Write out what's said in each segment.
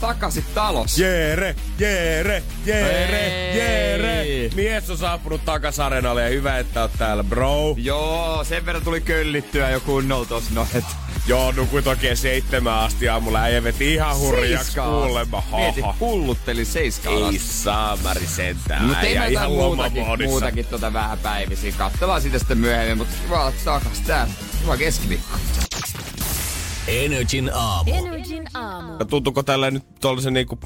Takaisin talossa. Jeere, Jeere, Hei! Jeere. Mies on saapunut takas ja hyvä, että oot täällä, bro. Joo, sen verran tuli köllittyä jo kunnolla tossa no, et Joo, nukuit oikein seitsemän asti aamulla. Äijä veti ihan hurjaksi kuulemma. Mieti, hullutteli seiskaa Ei asti. saamari sentään. Mutta teemme jotain ihan muutakin, muutakin tota vähän päivisiä. Katsellaan sitä sitten myöhemmin, mutta kiva olla takas täällä. Hyvä keskiviikko. Energin aamu. Energin aamu. Ja Tuntuuko tällä nyt tuollaisen niinku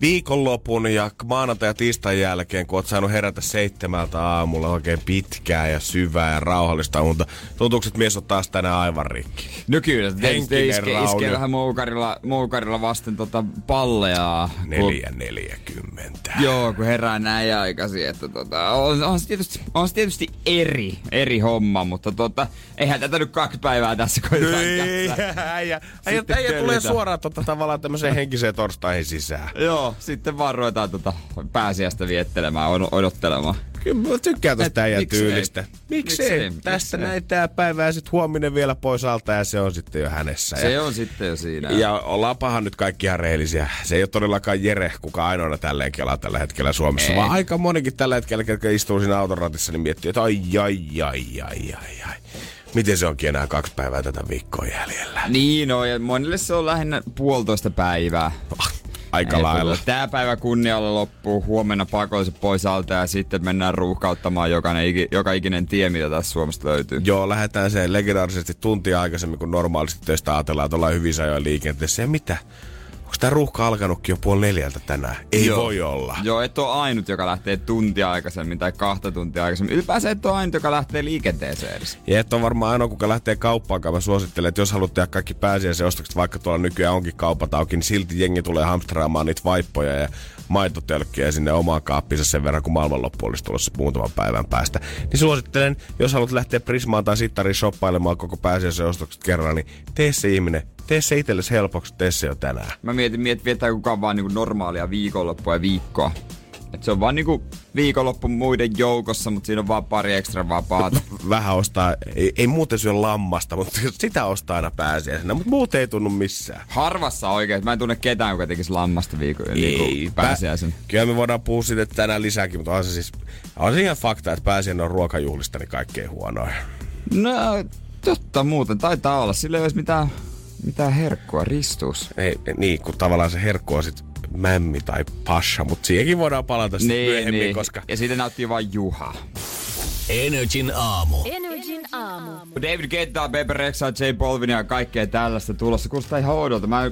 viikonlopun ja maanantai ja tiistain jälkeen, kun oot saanut herätä seitsemältä aamulla oikein pitkää ja syvää ja rauhallista unta. Tuntuuko, että mies on taas tänään aivan rikki? No kyllä, Henkinen iskee, vähän moukarilla, moukarilla vasten tota palleaa. kun- Neljä neljäkymmentä. Joo, kun herää näin aikaisin, että tota, on, on, se tietysti, on se tietysti eri, eri homma, mutta tota, eihän tätä nyt kaksi päivää tässä koitetaan Ei, kättää. äijä, äijä, äijä tulee suoraan tota, tavallaan tämmöiseen henkiseen torstaihin sisään. Joo, sitten vaan ruvetaan tota pääsiäistä viettelemään, od- odottelemaan. Kyllä mä tykkään tosta äijän tyylistä. Miksei? Miksei? Tästä Miksei? näin tää päivää sit huominen vielä pois alta ja se on sitten jo hänessä. Se ja, on sitten jo siinä. ja ollaanpahan nyt kaikki ihan rehellisiä. Se ei ole todellakaan Jere, kuka ainoana tälleen kelaa tällä hetkellä Suomessa, Ei. vaan aika monikin tällä hetkellä, ketkä istuu siinä autoratissa, niin miettii, että ai, ai, ai, ai, ai, ai. Miten se onkin enää kaksi päivää tätä viikkoa jäljellä? Niin on, ja monille se on lähinnä puolitoista päivää. Aika Ei lailla. Tää päivä kunnialla loppuu, huomenna pakolliset pois alta ja sitten mennään ruuhkauttamaan jokainen, joka ikinen tie, mitä tässä Suomesta löytyy. Joo, lähdetään se legendaarisesti tuntia aikaisemmin, kun normaalisti töistä ajatellaan, että ollaan hyvin ajoin liikenteessä. Ja mitä? Onko tämä ruuhka alkanutkin jo puoli neljältä tänään? Ei Joo. voi olla. Joo, et ole ainut, joka lähtee tuntia aikaisemmin tai kahta tuntia aikaisemmin. Ylipäänsä et ole ainut, joka lähtee liikenteeseen edes. Ja et on varmaan ainoa, kuka lähtee kauppaan, mä suosittelen, että jos haluat tehdä kaikki pääsiäisen ostokset, vaikka tuolla nykyään onkin kaupat auki, niin silti jengi tulee hamstraamaan niitä vaippoja ja maitotölkkiä sinne omaan kaappiinsa sen verran, kun maailmanloppu olisi tulossa muutaman päivän päästä. Niin suosittelen, jos haluat lähteä Prismaan tai Sittariin shoppailemaan koko pääsiäisen ostokset kerran, niin tee se ihminen, tee se itsellesi helpoksi, tee se jo tänään. Mä mietin, mietin viettää kukaan vaan niinku normaalia viikonloppua ja viikkoa. Et se on vaan niinku viikonloppu muiden joukossa, mutta siinä on vaan pari ekstra vapaata. Vähän ostaa, ei, ei muuten syö lammasta, mutta sitä ostaa aina pääsiäisenä, mutta muuten ei tunnu missään. Harvassa oikein. Mä en tunne ketään, joka tekisi lammasta viikon niinku pääsiäisen. Pä- Kyllä me voidaan puhua siitä tänään lisääkin, mutta on se siis on se ihan fakta, että pääsiäinen on ruokajuhlista niin kaikkein huonoin. No, totta muuten. Taitaa olla. Sillä ei olisi mitään, mitään herkkua ristus. Ei, niin, kun tavallaan se herkku on sit mämmi tai pasha, mutta siihenkin voidaan palata sitten myöhemmin, koska Ja siitä nauttii vain Juha. Energin aamu. Energin aamu. David Guetta, Bebe Rexha, J Balvin ja kaikkea tällaista tulossa. Kuulostaa ihan oudolta. Mä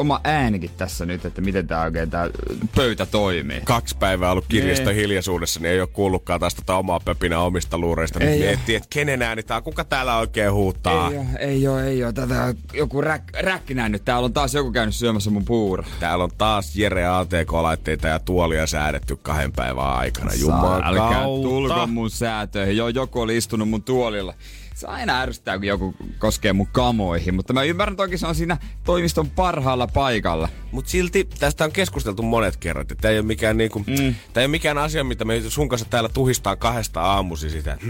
oma äänikin tässä nyt, että miten tää oikein tää pöytä toimii. kaksi päivää ollut kirjaston Nee. hiljaisuudessa, niin ei ole kuullutkaan taas tota omaa pöpinää omista luureista. Nyt Ei miettii, että kenen ääni tää kuka täällä oikein huutaa. Ei oo, ei oo, ei oo. Tätä on joku räk, räkkinä nyt. Täällä on taas joku käynyt syömässä mun puuro. Täällä on taas Jere ATK-laitteita ja tuolia säädetty kahden päivän aikana. Juman Älkää tulko mun säätöihin. Joo, joku oli istunut mun tuolilla. Se aina ärsyttää, kun joku koskee mun kamoihin, mutta mä ymmärrän toki se on siinä toimiston parhaalla paikalla. Mutta silti tästä on keskusteltu monet kerrat. Tämä ei ole mikään, niinku, mm. tää ei ole mikään asia, mitä me sun kanssa täällä tuhistaan kahdesta aamusi sitä. että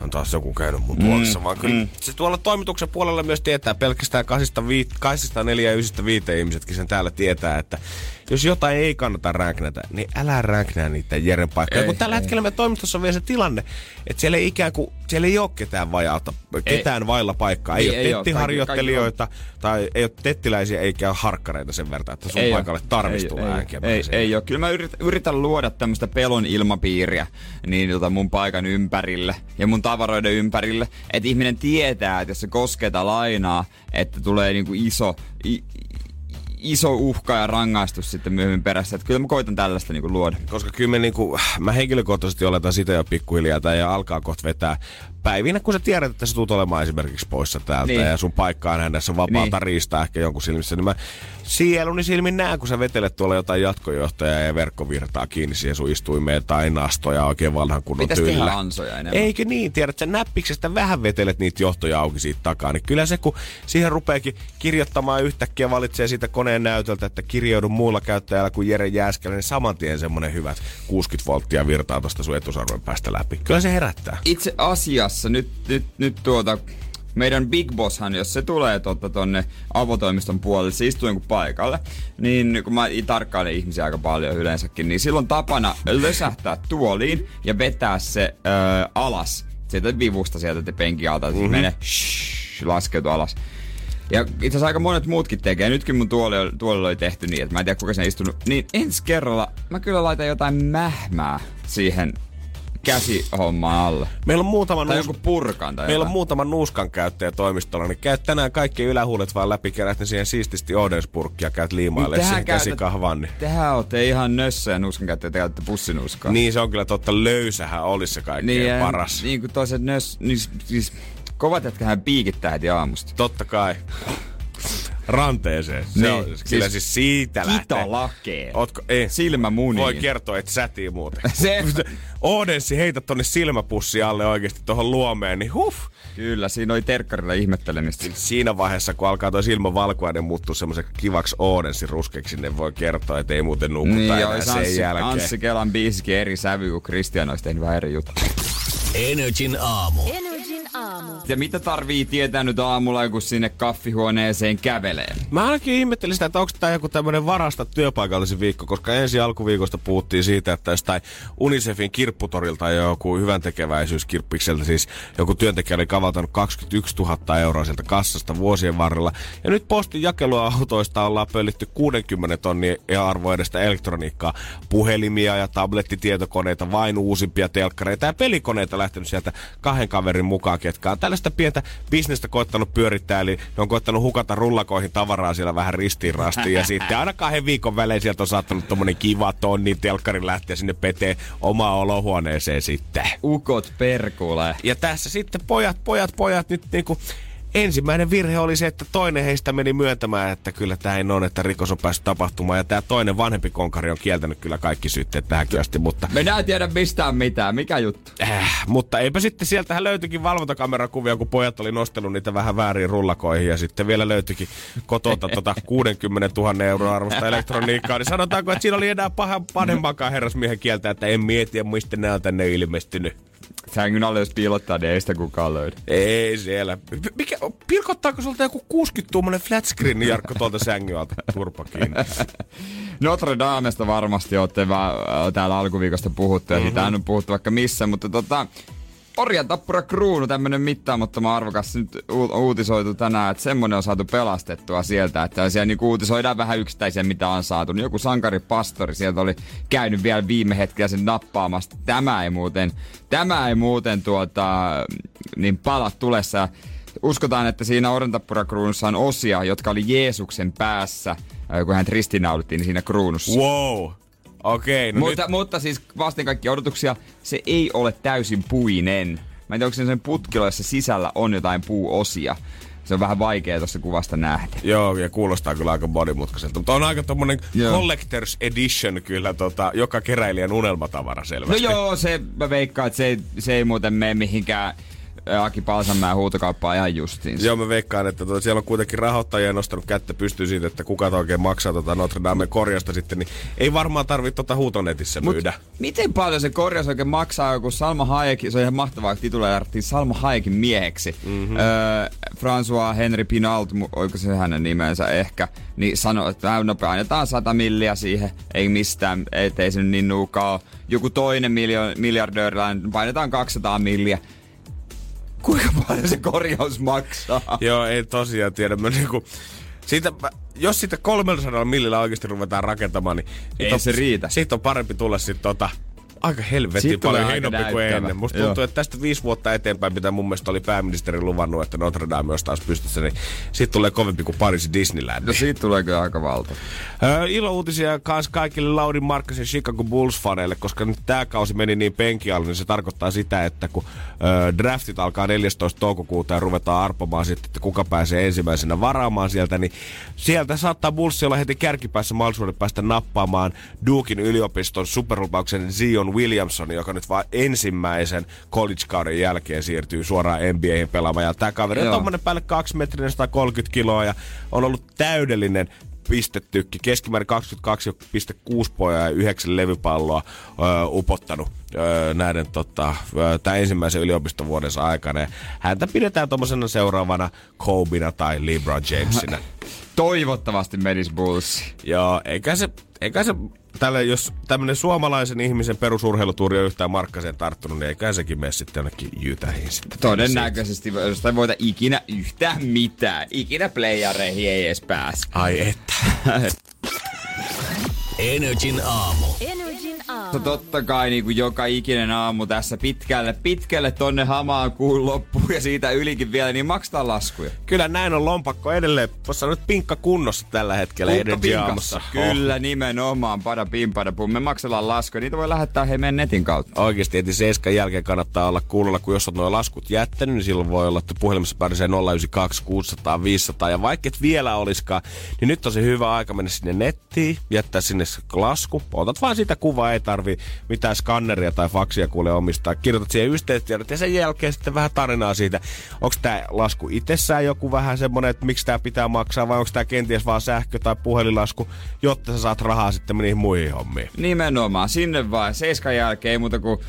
On taas joku käynyt mun tuolissa. Mm. Vaan kyllä mm. se tuolla toimituksen puolella myös tietää. Pelkästään 804 ja 95 ihmisetkin sen täällä tietää, että jos jotain ei kannata ränknätä, niin älä ränknää niitä Jeren paikkoja. Ei, Kun tällä ei. hetkellä me toimistossa on vielä se tilanne, että siellä ei ikään kuin, siellä ei ole ketään vajaalta, ketään vailla paikkaa. Ei, Ei, ole ei oo. tettiharjoittelijoita tai ei ole tettiläisiä eikä ole harkkareita sen verran, että sun Ei paikalle tarvistuu ei, ei, ei, ei ole. Kyllä mä yritän, yritän luoda tämmöistä pelon ilmapiiriä niin tota mun paikan ympärille ja mun tavaroiden ympärille, että ihminen tietää, että jos se kosketa lainaa, että tulee niinku iso, i, iso uhka ja rangaistus sitten myöhemmin perässä. Että kyllä mä koitan tällaista niinku luoda. Koska kyllä me niinku, mä henkilökohtaisesti oletan sitä jo pikkuhiljaa, tai alkaa kohta vetää päivinä, kun sä tiedät, että sä tulet olemaan esimerkiksi poissa täältä Niin. ja sun paikka on hänessä vapaata Niin. riistaa ehkä jonkun silmissä, niin mä sieluni silmin näen, kun sä vetelet tuolla jotain jatkojohtajaa ja verkkovirtaa kiinni siihen sun istuimeen tai nastoja oikein vanhan kunnon Pitäisi tehdä tyylillä. ansoja enemmän. Eikö niin? Tiedät, sä näppiksestä vähän vetelet niitä johtoja auki siitä takaa, niin kyllä se, kun siihen rupeekin kirjoittamaan yhtäkkiä, valitsee siitä koneen näytöltä, että kirjaudu muulla käyttäjällä kuin Jere Jääskelä, niin saman tien semmonen hyvät 60 volttia virtaa tuosta sun etusarven päästä läpi. Kyllä se herättää. Itse asiassa nyt, nyt, nyt tuota, meidän Big Bosshan, jos se tulee tuota, tonne avotoimiston puolelle, se istuu jonkun paikalle, niin kun mä tarkkailen ihmisiä aika paljon yleensäkin, niin silloin tapana lösähtää tuoliin ja vetää se öö, alas sieltä vivusta sieltä te penkin alta, mm-hmm. menee shh, laskeutuu alas. Ja itse asiassa aika monet muutkin tekee. Nytkin mun tuoli, tuoli oli tehty niin, että mä en tiedä kuka sen istunut. Niin ensi kerralla mä kyllä laitan jotain mähmää siihen käsihommaan alle. Meillä on muutama, Tai nuus... joku purkan tai Meillä on muutama nuuskan käyttäjä toimistolla, niin käyt tänään kaikki ylähuulet vaan läpi, kerät ne siihen siististi Odenspurkkia ja käyt liimaille Niin, siihen tehän käsikahvan. Niin. Tehän olette ihan nössö ja nuskan käyttäjä, te käytätte pussinuskaa. niin se on kyllä totta, löysähän olisi se kaikkein ja paras. Niin kuin toiset nöss, niin siis kovat jätkähän piikittää heti aamusta. Totta kai. Ranteeseen. Se Niin, on, kyllä siis siitä lähtee. Kitolakeen. Ootko, ei. Silmä muniin. Voi kertoa, että sätii muuten. Se- Odenssi heitä tonne silmäpussi alle oikeasti tuohon luomeen, niin huh. Kyllä, siinä oli terkkarilla ihmettelemistä. Siinä vaiheessa, kun alkaa toi silmä valkuainen muuttua semmoisen kivaksi Odenssi ruskeksi, niin voi kertoa, että ei muuten nukuta Niin, enää joo, sen Anssi, jälkeen. Anssi Kelan biisikin eri sävy, kun Kristian olisi tehnyt vähän eri juttu. Energin aamu. Energin aamu. Ja mitä tarvii tietää nyt aamulla, kun sinne kaffihuoneeseen kävelee? Mä ainakin ihmettelin sitä, että onko tämä joku tämmöinen varasta työpaikallisen viikko, koska ensi alkuviikosta puhuttiin siitä, että jostain Unicefin kirpputorilta ja joku hyvän tekeväisyyskirppikseltä, siis joku työntekijä oli kavaltanut 21 000 euroa sieltä kassasta vuosien varrella. Ja nyt postin jakeluautoista ollaan pöllitty 60 tonnia arvoa edestä elektroniikkaa, puhelimia ja tablettitietokoneita, vain uusimpia telkkareita ja pelikoneita lähtenyt sieltä kahden kaverin mukaan, ketkä on tällaista pientä bisnestä koittanut pyörittää, eli ne on koittanut hukata rullakoihin tavaraa siellä vähän ristiin rastiin, ja sitten aina kahden viikon välein sieltä on saattanut tommonen kiva tonni telkkarin lähteä sinne peteen omaa olohuoneeseen sitten. Ukot perkulee. Ja tässä sitten pojat, pojat, pojat nyt niinku ensimmäinen virhe oli se, että toinen heistä meni myöntämään, että kyllä tämä ei ole, että rikos on päässyt tapahtumaan. Ja tämä toinen vanhempi konkari on kieltänyt kyllä kaikki syytteet tähänkin asti, mutta... Me en tiedä mistään mitään. Mikä juttu? Äh, mutta eipä sitten sieltähän löytyikin valvontakamerakuvia, kun pojat oli nostellut niitä vähän väärin rullakoihin. Ja sitten vielä löytyikin kotota tota 60 000 euroa arvosta elektroniikkaa. Niin sanotaanko, että siinä oli enää pahan vanhemmankaan herrasmiehen kieltä, että en mieti, mistä nämä on tänne ilmestynyt. Sängyn alle jos piilottaa, niin ei sitä kukaan löydä. Ei siellä. Mikä, pilkottaako sulta joku 60 tuommoinen flat screen, Jarkko, tuolta sängyn alta? Turpa kiinni. Notre Damesta varmasti olette täällä alkuviikosta puhuttu ja mm-hmm. siitä on puhuttu vaikka missä, mutta tota, Orjan tappura kruunu, tämmönen mittaamattoman arvokas, nyt u- uutisoitu tänään, että semmonen on saatu pelastettua sieltä, että siellä niinku uutisoidaan vähän yksittäisiä, mitä on saatu. Niin Joku sankaripastori sieltä oli käynyt vielä viime hetkellä sen nappaamasta. Tämä ei muuten, tämä ei muuten tuota, niin pala tulessa. Uskotaan, että siinä orjantappurakruunussa on osia, jotka oli Jeesuksen päässä, kun hän ristinaulittiin siinä kruunussa. Wow. Okei, no mutta, nyt... mutta siis vasten kaikki odotuksia, se ei ole täysin puinen. Mä en tiedä, onko se sen putkilo, jossa sisällä on jotain puuosia. Se on vähän vaikea tuossa kuvasta nähdä. Joo, ja kuulostaa kyllä aika monimutkaiselta. Mutta on aika tommonen Joo. collector's edition kyllä tota, joka keräilijän unelmatavara No selvästi. joo, se mä veikkaan, että se ei, se ei muuten mene mihinkään Aki Palsanmäen huutokauppaan ihan justiinsa. Joo, mä veikkaan, että tota, siellä on kuitenkin rahoittajia nostanut kättä pystyyn siitä, että kuka oikein maksaa tota Notre Damen korjausta sitten, niin ei varmaan tarvitse tota huutonetissä Mut myydä. miten paljon se korjaus oikein maksaa, joku Salma Hayek, se on ihan mahtavaa, kun tituleerattiin Salma Hayekin mieheksi. Mm-hmm. Öö, François Henri Pinault, mu- oiko se hänen nimensä ehkä, niin sanoi, että vähän nopea, annetaan 100 milliä siihen, ei mistään, ettei se nyt niin nuukaa ole. Joku toinen miljo- miljardööriläinen, painetaan 200 milliä. Kuinka paljon se korjaus maksaa? Joo, ei tosiaan tiedä. Mä niinku, siitä, jos sitä 300 millillä oikeasti ruvetaan rakentamaan, niin... Ei on, se riitä. Siitä on parempi tulla sitten tota, aika helvetin Siitä tulee paljon aika hienompi kuin ennen. Musta Joo. tuntuu, että tästä viisi vuotta eteenpäin, mitä mun mielestä oli pääministeri luvannut, että Notre Dame olisi taas pystyssä, niin siitä tulee kovempi kuin Pariisin Disneyland. No siitä tulee kyllä aika valta. Öö, ilouutisia kans kaikille Laudin Markkasen Chicago Bulls-faneille, koska nyt tää kausi meni niin penki alle, niin se tarkoittaa sitä, että kun öö, draftit alkaa 14. toukokuuta ja ruvetaan arpomaan sitten, että kuka pääsee ensimmäisenä varaamaan sieltä, niin sieltä saattaa Bullsi olla heti kärkipäässä mahdollisuuden päästä nappaamaan Dukein yliopiston superlupauksen Zion Williamson, joka nyt vaan ensimmäisen college-kauden jälkeen siirtyy suoraan NBAhin pelaamaan. Ja tää kaveri on Joo. tommonen päälle 2 metrinen 130 kiloa ja on ollut täydellinen pistetykki. Keskimäärin 22,6 pojaa ja 9 levypalloa ö, upottanut näiden tota, ö, tämän ensimmäisen yliopistovuodensa aikana. Ja häntä pidetään tuommoisena seuraavana Kobina tai LeBron Jamesina. Toivottavasti menisi Bulls. Joo, eikä se, eikä se tälle, jos tämmönen suomalaisen ihmisen perusurheilutuuri on yhtään markkaseen tarttunut, niin eikä sekin mene sitten jonnekin Jytähiin sitten. Todennäköisesti, jos ei voita ikinä yhtään mitään. Ikinä playareihin ei edes pääse. Ai että. Energin aamu. Energin No totta kai niin kuin joka ikinen aamu tässä pitkälle, pitkälle tonne hamaan kuun loppuun ja siitä ylikin vielä, niin maksetaan laskuja. Kyllä näin on lompakko edelleen. Voisi sanoa, että pinkka kunnossa tällä hetkellä Kuukka Energy pinkassa. aamussa. Kyllä, nimenomaan. Pada pim, pada pum. Me maksellaan laskuja. Niitä voi lähettää he meidän netin kautta. Oikeasti, että seiskan jälkeen kannattaa olla kuulolla, kun jos olet nuo laskut jättänyt, niin silloin voi olla, että puhelimessa pääsee 092 600 500. Ja vaikka et vielä olisikaan, niin nyt on se hyvä aika mennä sinne nettiin, jättää sinne lasku. Otat vaan sitä kuvaa, ei tarvi mitään skanneria tai faksia kuule omistaa. Kirjoitat siihen yhteystiedot ja sen jälkeen sitten vähän tarinaa siitä, onko tämä lasku itsessään joku vähän semmoinen, että miksi tämä pitää maksaa vai onko tämä kenties vaan sähkö- tai puhelinlasku, jotta sä saat rahaa sitten niihin muihin hommiin. Nimenomaan. Sinne vaan. Seiskan jälkeen ei muuta kuin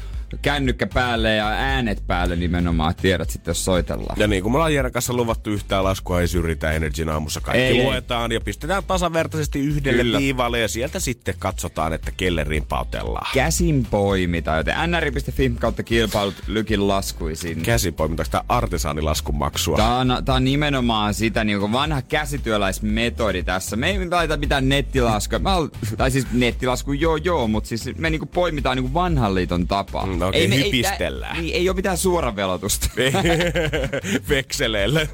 kännykkä päälle ja äänet päälle nimenomaan. Tiedät sitten, jos soitellaan. Ja niin kuin me ollaan Jeren kanssa luvattu yhtään laskua, ei syrjitä Energyn aamussa. Kaikki Ei, ei, ei. luetaan ja pistetään tasavertaisesti yhdelle Kyllä. viivalle ja sieltä sitten katsotaan, että kelle rimpautellaan. Käsin poimita, joten nri.fi kautta kilpailut lykin laskui sinne. Käsipoimintaako tämä artesaanilaskun maksua? Tää on, tää on nimenomaan sitä niin vanha käsityöläismetodi tässä. Me ei laita mitään nettilaskua. Mä ol, tai siis nettilasku joo joo, mutta siis me niinku poimitaan niinku vanhan liiton tapaa. Mm, okei, me- hypistellään. Ei, niin, ei ole mitään suoravelotusta. Vekseleille.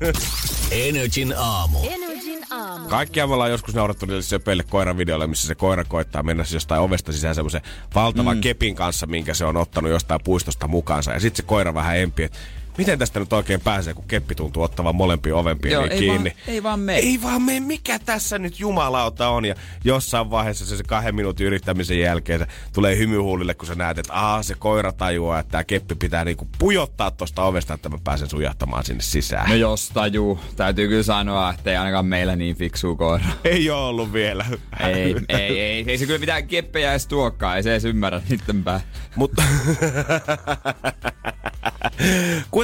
Energin aamu. Energin aamu. Kaikkia me ollaan joskus naurattu niille söpöille koiravideoille, missä se koira koittaa mennä siis jostain ovesta sisään semmoisen valtavan mm. kepin kanssa, minkä se on ottanut jostain puistosta mukaansa. Ja sitten se koira vähän empi, että miten tästä nyt oikein pääsee, kun keppi tuntuu ottavan molempia niin ei kiinni. vaan- ei vaan mene. Ei vaan mene, mikä tässä nyt jumalauta on. Ja jossain vaiheessa se, se kahden minuutin yrittämisen jälkeen se tulee hymyhuulille, kun sä näet, että aa, se koira tajuaa, että tämä keppi pitää niinku pujottaa tuosta ovesta, että mä pääsen sujahtamaan sinne sisään. No jos tajuu. Täytyy kyllä sanoa, että ei ainakaan meillä niin fiksuu koira. Ei ole ollut vielä. ei, ei, ei, ei, se kyllä mitään keppejä edes tuokkaa. Ei se edes ymmärrä niitten pää. Mutta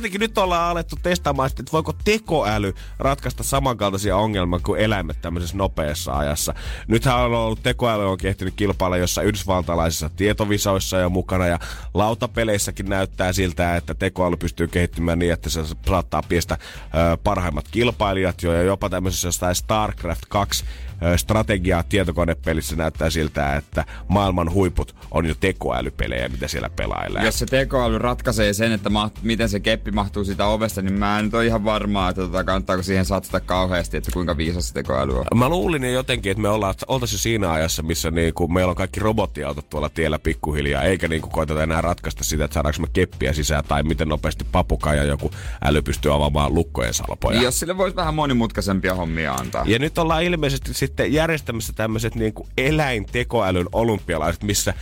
kuitenkin nyt ollaan alettu testaamaan, että voiko tekoäly ratkaista samankaltaisia ongelmia kuin eläimet tämmöisessä nopeassa ajassa. Nythän on ollut tekoäly on kehittynyt kilpailla jossa yhdysvaltalaisissa tietovisoissa jo mukana ja lautapeleissäkin näyttää siltä, että tekoäly pystyy kehittymään niin, että se saattaa piestä ö, parhaimmat kilpailijat jo ja jopa tämmöisessä jostain StarCraft 2 ö, strategiaa tietokonepelissä näyttää siltä, että maailman huiput on jo tekoälypelejä, mitä siellä pelailee. Jos se tekoäly ratkaisee sen, että maht, miten se keppi mahtuu sitä ovesta, niin mä en nyt ole ihan varmaa, että tota, kannattaako siihen satsata kauheasti, että kuinka viisas se tekoäly on. Mä luulin jo jotenkin, että me ollaan, oltaisiin siinä ajassa, missä niinku meillä on kaikki robottiautot tuolla tiellä pikkuhiljaa, eikä niinku koiteta enää ratkaista sitä, että saadaanko me keppiä sisään tai miten nopeasti papuka ja joku äly pystyy avaamaan lukkojen salpoja. Jos sille voisi vähän monimutkaisempia hommia antaa. Ja nyt ollaan ilmeisesti sitten järjestämässä tämmöiset niinku eläintekoälyn olympialaiset, missä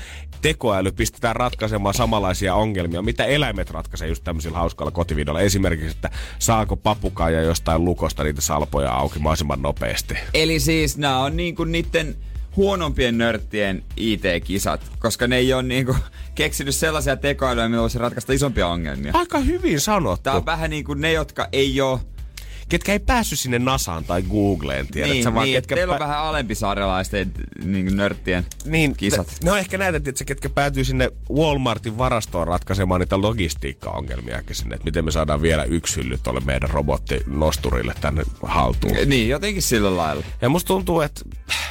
tekoäly pistetään ratkaisemaan samanlaisia ongelmia, mitä eläimet ratkaisee just tämmöisillä hauskalla kotivideoilla. Esimerkiksi, että saako papukaija jostain lukosta niitä salpoja auki mahdollisimman nopeasti. Eli siis nämä on niinku niiden huonompien nörttien IT-kisat, koska ne ei ole niinku keksinyt sellaisia tekoälyjä, millä voisi ratkaista isompia ongelmia. Aika hyvin sanottu. Tää on vähän niin kuin ne, jotka ei ole ketkä ei päässyt sinne NASAan tai Googleen, tiedät Niin, sä, vaan niin ketkä teillä on pä- vähän alempisaarialaisten niin nörttien niin, kisat. On ehkä näitä, että ketkä päätyy sinne Walmartin varastoon ratkaisemaan niitä logistiikkaongelmia sinne, että miten me saadaan vielä yksi hylly tuolle meidän robottinosturille tänne haltuun. Niin, jotenkin sillä lailla. Ja musta tuntuu, että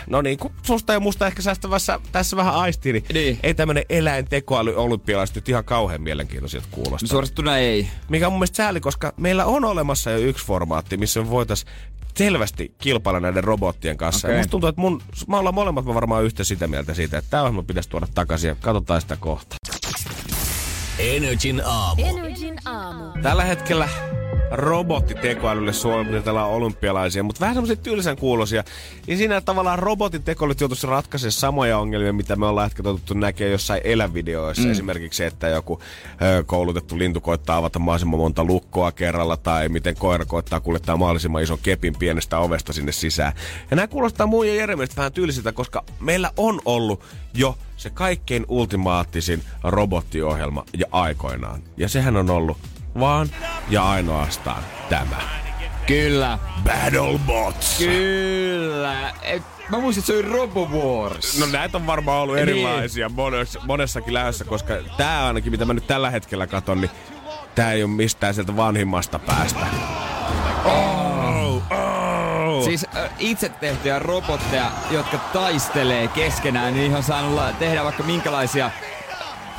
no niin kuin susta ja musta ehkä säästävässä tässä vähän aistii, niin, Niin. ei tämmönen eläintekoäly olympialaiset nyt ihan kauhean mielenkiintoisilta kuulostaa. Suoristettuna ei. Mikä on mun mielestä sääli, koska meillä on olemassa jo yksi formaatti, missä me voitaisiin selvästi kilpailla näiden robottien kanssa. Okei. Ja musta tuntuu, että mun, me ollaan molemmat varmaan yhtä sitä mieltä siitä, että tämä ohjelma pitäisi tuoda takaisin ja katsotaan sitä kohta. Energin aamu. Energin aamu. Tällä hetkellä robottitekoälylle suunnitellaan olympialaisia, mutta vähän semmoisia tylsän kuulosia. Ja siinä tavallaan robotin tekoälyt joutuisi ratkaisemaan samoja ongelmia, mitä me ollaan ehkä totuttu näkemään jossain elävideoissa. Mm. Esimerkiksi se, että joku ö, koulutettu lintu koittaa avata mahdollisimman monta lukkoa kerralla, tai miten koira koittaa kuljettaa mahdollisimman ison kepin pienestä ovesta sinne sisään. Ja nämä kuulostaa muun ja Jere mielestä vähän tylsiltä, koska meillä on ollut jo se kaikkein ultimaattisin robottiohjelma ja aikoinaan. Ja sehän on ollut vaan ja ainoastaan tämä. Kyllä. Battlebots! Kyllä. Et, mä muistin, että se oli RoboWars. No näitä on varmaan ollut erilaisia monessa, monessakin lähdössä, koska tää ainakin, mitä mä nyt tällä hetkellä katon, niin tää ei ole mistään sieltä vanhimmasta päästä. Oh, oh. Siis ö, itse tehtyjä robotteja, jotka taistelee keskenään, niin on saanut tehdä vaikka minkälaisia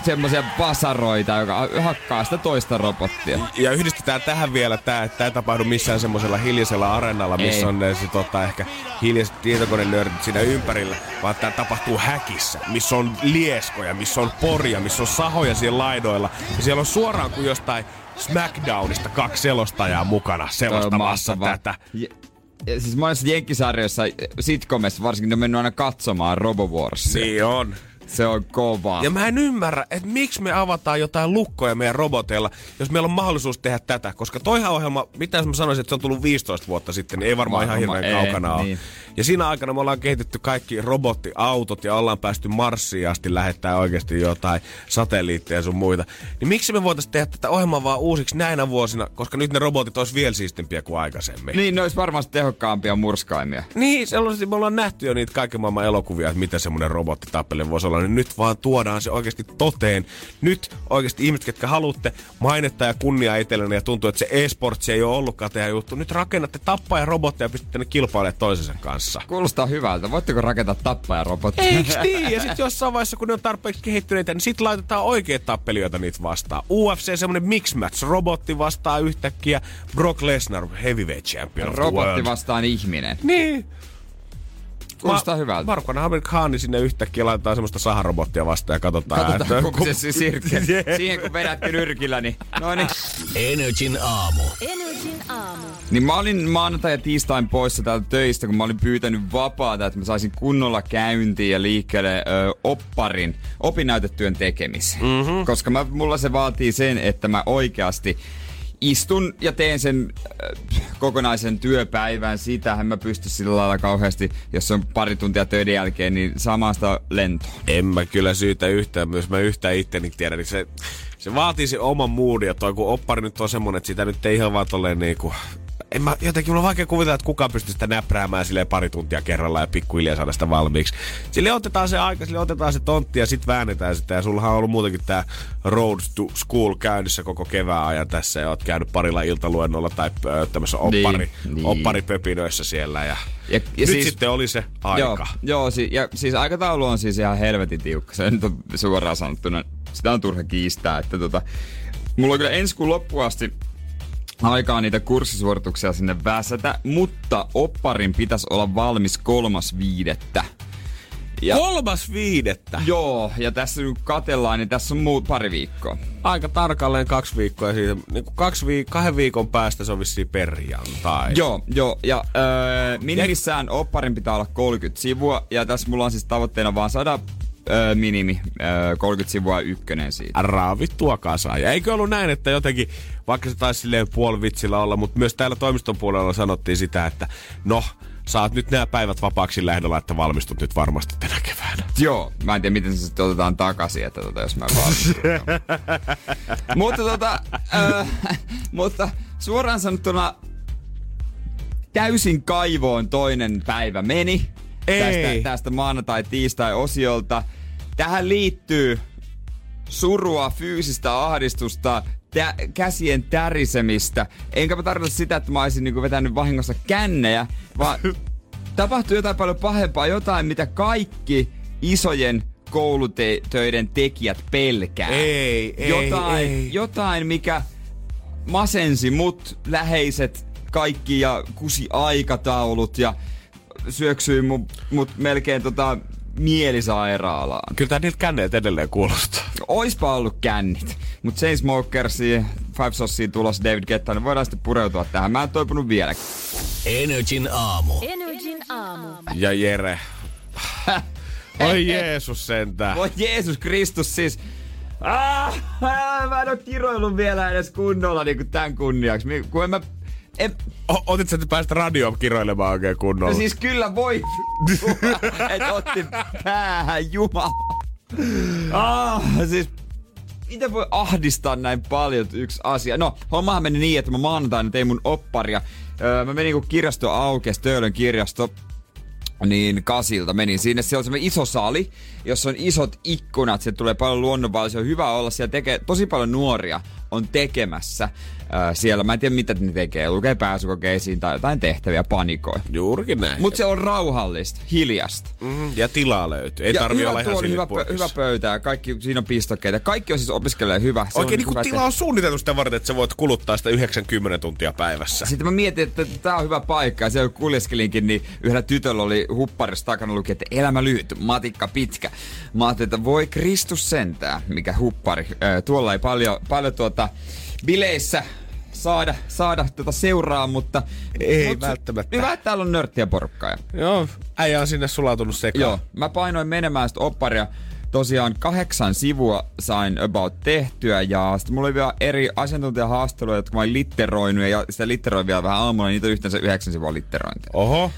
semmoisia pasaroita, joka hakkaa sitä toista robottia. Ja yhdistetään tähän vielä tämä, että tämä ei tapahdu missään semmoisella hiljaisella areenalla, missä Ei. on ne sit, tota, ehkä hiljaiset tietokonenördit siinä ympärillä, vaan tämä tapahtuu häkissä, missä on lieskoja, missä on poria, missä on sahoja siellä laidoilla. Ja siellä on suoraan kuin jostain SmackDownista kaksi selostajaa mukana selostamassa tätä. Ja, ja siis monessa jenkkisarjoissa, sitcomissa varsinkin, ne on mennyt aina katsomaan RoboWarsia. Niin on. Se on kovaa. Ja mä en ymmärrä, että miksi me avataan jotain lukkoja meidän roboteilla, jos meillä on mahdollisuus tehdä tätä. Koska toihan ohjelma, mitä jos mä sanoisin, että se on tullut 15 vuotta sitten, niin ei varmaan ihan hirveän ei, kaukana ole. niin. Ja siinä aikana me ollaan kehitetty kaikki robottiautot ja ollaan päästy Marsiin asti lähettää oikeasti jotain satelliitteja ja sun muita. Niin miksi me voitaisiin tehdä tätä ohjelmaa vaan uusiksi näinä vuosina, koska nyt ne robotit olisi vielä siistimpiä kuin aikaisemmin. Niin, ne olisi varmasti tehokkaampia murskaimia. Niin, sellaisesti me ollaan nähty jo niitä kaiken maailman elokuvia, että mitä semmoinen robottitappelu voisi olla, niin nyt vaan tuodaan se oikeasti toteen. Nyt oikeasti ihmiset, ketkä haluatte mainetta ja kunniaa itsellenne ja tuntuu, että se e-sports ei ole ollutkaan tehdä juttu. Nyt rakennatte tappaa ja robotteja ja pystytte ne kilpailemaan toisensa kanssa. Kuulostaa hyvältä. Voitteko rakentaa tappaja robotti? Eiks niin? Ja sitten jossain vaiheessa, kun ne on tarpeeksi kehittyneitä, niin sit laitetaan oikeat tappelijoita niitä vastaan. UFC semmonen mix match. Robotti vastaa yhtäkkiä Brock Lesnar, heavyweight champion Robotti vastaan ihminen. Niin. Kuulostaa hyvältä. Marko Hamid Khan sinne yhtäkkiä laitetaan semmoista saharobottia vastaan ja katsotaan. Katsotaan, kuka se se sirke. Siihen kun vedätte nyrkillä, niin... No niin. Energin aamu. Energin aamu. Niin mä olin maanantai ja tiistain poissa täältä töistä, kun mä olin pyytänyt vapaata, että mä saisin kunnolla käyntiin ja liikkeelle ö, opparin, opinnäytetyön tekemiseen. Mm-hmm. Koska mä, mulla se vaatii sen, että mä oikeasti istun ja teen sen äh, kokonaisen työpäivän. Siitähän mä pysty sillä lailla kauheasti, jos on pari tuntia töiden jälkeen, niin samasta lentoon. En mä kyllä syytä yhtään, myös mä yhtään itteni tiedän, niin se, se vaatii se oman moodin ja toi kun oppari nyt on semmonen, että sitä nyt ei ihan vaan tolleen niinku en mä, jotenkin mulla on vaikea kuvitella, että kukaan pystyy sitä näpräämään sille pari tuntia kerrallaan ja pikkuhiljaa saada sitä valmiiksi. Sille otetaan se aika, sille otetaan se tontti ja sit väännetään sitä. Ja sullahan on ollut muutenkin tää Road to School käynnissä koko kevään ajan tässä ja oot käynyt parilla iltaluennolla tai tämmössä oppari, Niin, niin. opparipöpinöissä siellä. Ja, Ja- ja nyt siis- sitten oli se aika. Joo, joo si- ja siis aikataulu on siis ihan helvetin tiukka. Se nyt on suoraan sanottuna. Sitä on turha kiistää. Että tota, mulla on kyllä ensi kuun loppuun asti aikaa niitä kurssisuorituksia sinne väsätä, mutta opparin pitäisi olla valmis kolmas viidettä. Ja, Kolmas viidettä. joo, ja tässä nyt katellaan, niin tässä on muu pari viikkoa. aika tarkalleen kaksi viikkoa siitä, niin kuin kaksi viik- kahden viikon päästä se on vissiin perjantai. Joo, joo, ja öö, minimissään opparin pitää olla 30 sivua, ja tässä mulla on siis tavoitteena vaan saada öö, minimi, öö, 30 sivua ykkönen siitä. Raavittua kasaa. Ja eikö ollut näin, että jotenkin, vaikka se taisi silleen puolivitsillä olla, mutta myös täällä toimiston puolella sanottiin sitä, että no, saat nyt nämä päivät vapaaksi lähdöllä, että valmistut nyt varmasti tänä keväänä. Joo, mä en tiedä miten se sitten otetaan takaisin, että tota, jos mä valmistun. mutta tota, äh, mutta suoraan sanottuna täysin kaivoon toinen päivä meni. Ei. Tästä, tästä maanantai-tiistai-osiolta. Tähän liittyy surua, fyysistä ahdistusta, tä- käsien tärisemistä. Enkä mä tarkoita sitä, että mä olisin niinku vetänyt vahingossa kännejä, vaan tapahtui jotain paljon pahempaa, jotain mitä kaikki isojen koulutöiden tekijät pelkää. Ei, ei, jotain, ei. jotain, mikä masensi mut, läheiset kaikki ja kusi aikataulut ja syöksyi mut, mut melkein tota mielisairaalaan. Kyllä tää niiltä känneet edelleen kuulostaa. Oispa ollut kännit. Mut Chainsmokersia, Five Saucea tulossa David Guetta, niin voidaan sitten pureutua tähän. Mä en toipunut vieläkään. Energin aamu. Energin aamu. Ja Jere. Oi Jeesus sentään. Voi Jeesus Kristus siis. Ah, ah, mä en oo kiroillut vielä edes kunnolla niin kuin tän kunniaksi. Kun en mä... En, O- otit sä nyt päästä radioon kiroilemaan oikein kunnolla? no siis kyllä voi. Et otti päähän, jumala. Ah, siis miten voi ahdistaa näin paljon yksi asia? No, hommahan meni niin, että mä maanantaina tein mun opparia. Öö, mä menin kun kirjasto aukesi, Töölön kirjasto, niin kasilta menin sinne. Siellä on semmoinen iso sali, jossa on isot ikkunat. Siellä tulee paljon luonnonvaloisia. On hyvä olla. Siellä tekee tosi paljon nuoria on tekemässä äh, siellä. Mä en tiedä mitä ne tekee. Lukee pääsykokeisiin tai jotain tehtäviä panikoi. Juurikin näin. Mutta se on rauhallista, hiljasta. Mm, ja tilaa löytyy. Ei ja tarvi olla ihan tuoli, hyvä, pö- hyvä pöytä ja kaikki, siinä on pistokkeita. Kaikki on siis opiskelijalle hyvä. Se Oikein on niin hyvä, tila on suunniteltu sitä varten, että sä voit kuluttaa sitä 90 tuntia päivässä. Sitten mä mietin, että tää on hyvä paikka. Ja siellä kun kuljeskelinkin, niin yhdellä tytöllä oli hupparissa takana luki, että elämä lyhyt, matikka pitkä. Mä ajattelin, että voi Kristus sentää, mikä huppari. Ää, tuolla ei paljon, paljon tuota bileissä saada, saada tuota seuraa, mutta... Ei mut, välttämättä. Hyvä, että täällä on nörttiä porukkaa. Joo, äijä on sinne sulautunut sekaan. Joo, mä painoin menemään sitä opparia. Tosiaan kahdeksan sivua sain about tehtyä ja sitten mulla oli vielä eri asiantuntijahaasteluja, jotka mä olin litteroinut ja sitä litteroin vielä vähän aamulla, niin niitä on yhteensä yhdeksän sivua litterointia. Oho.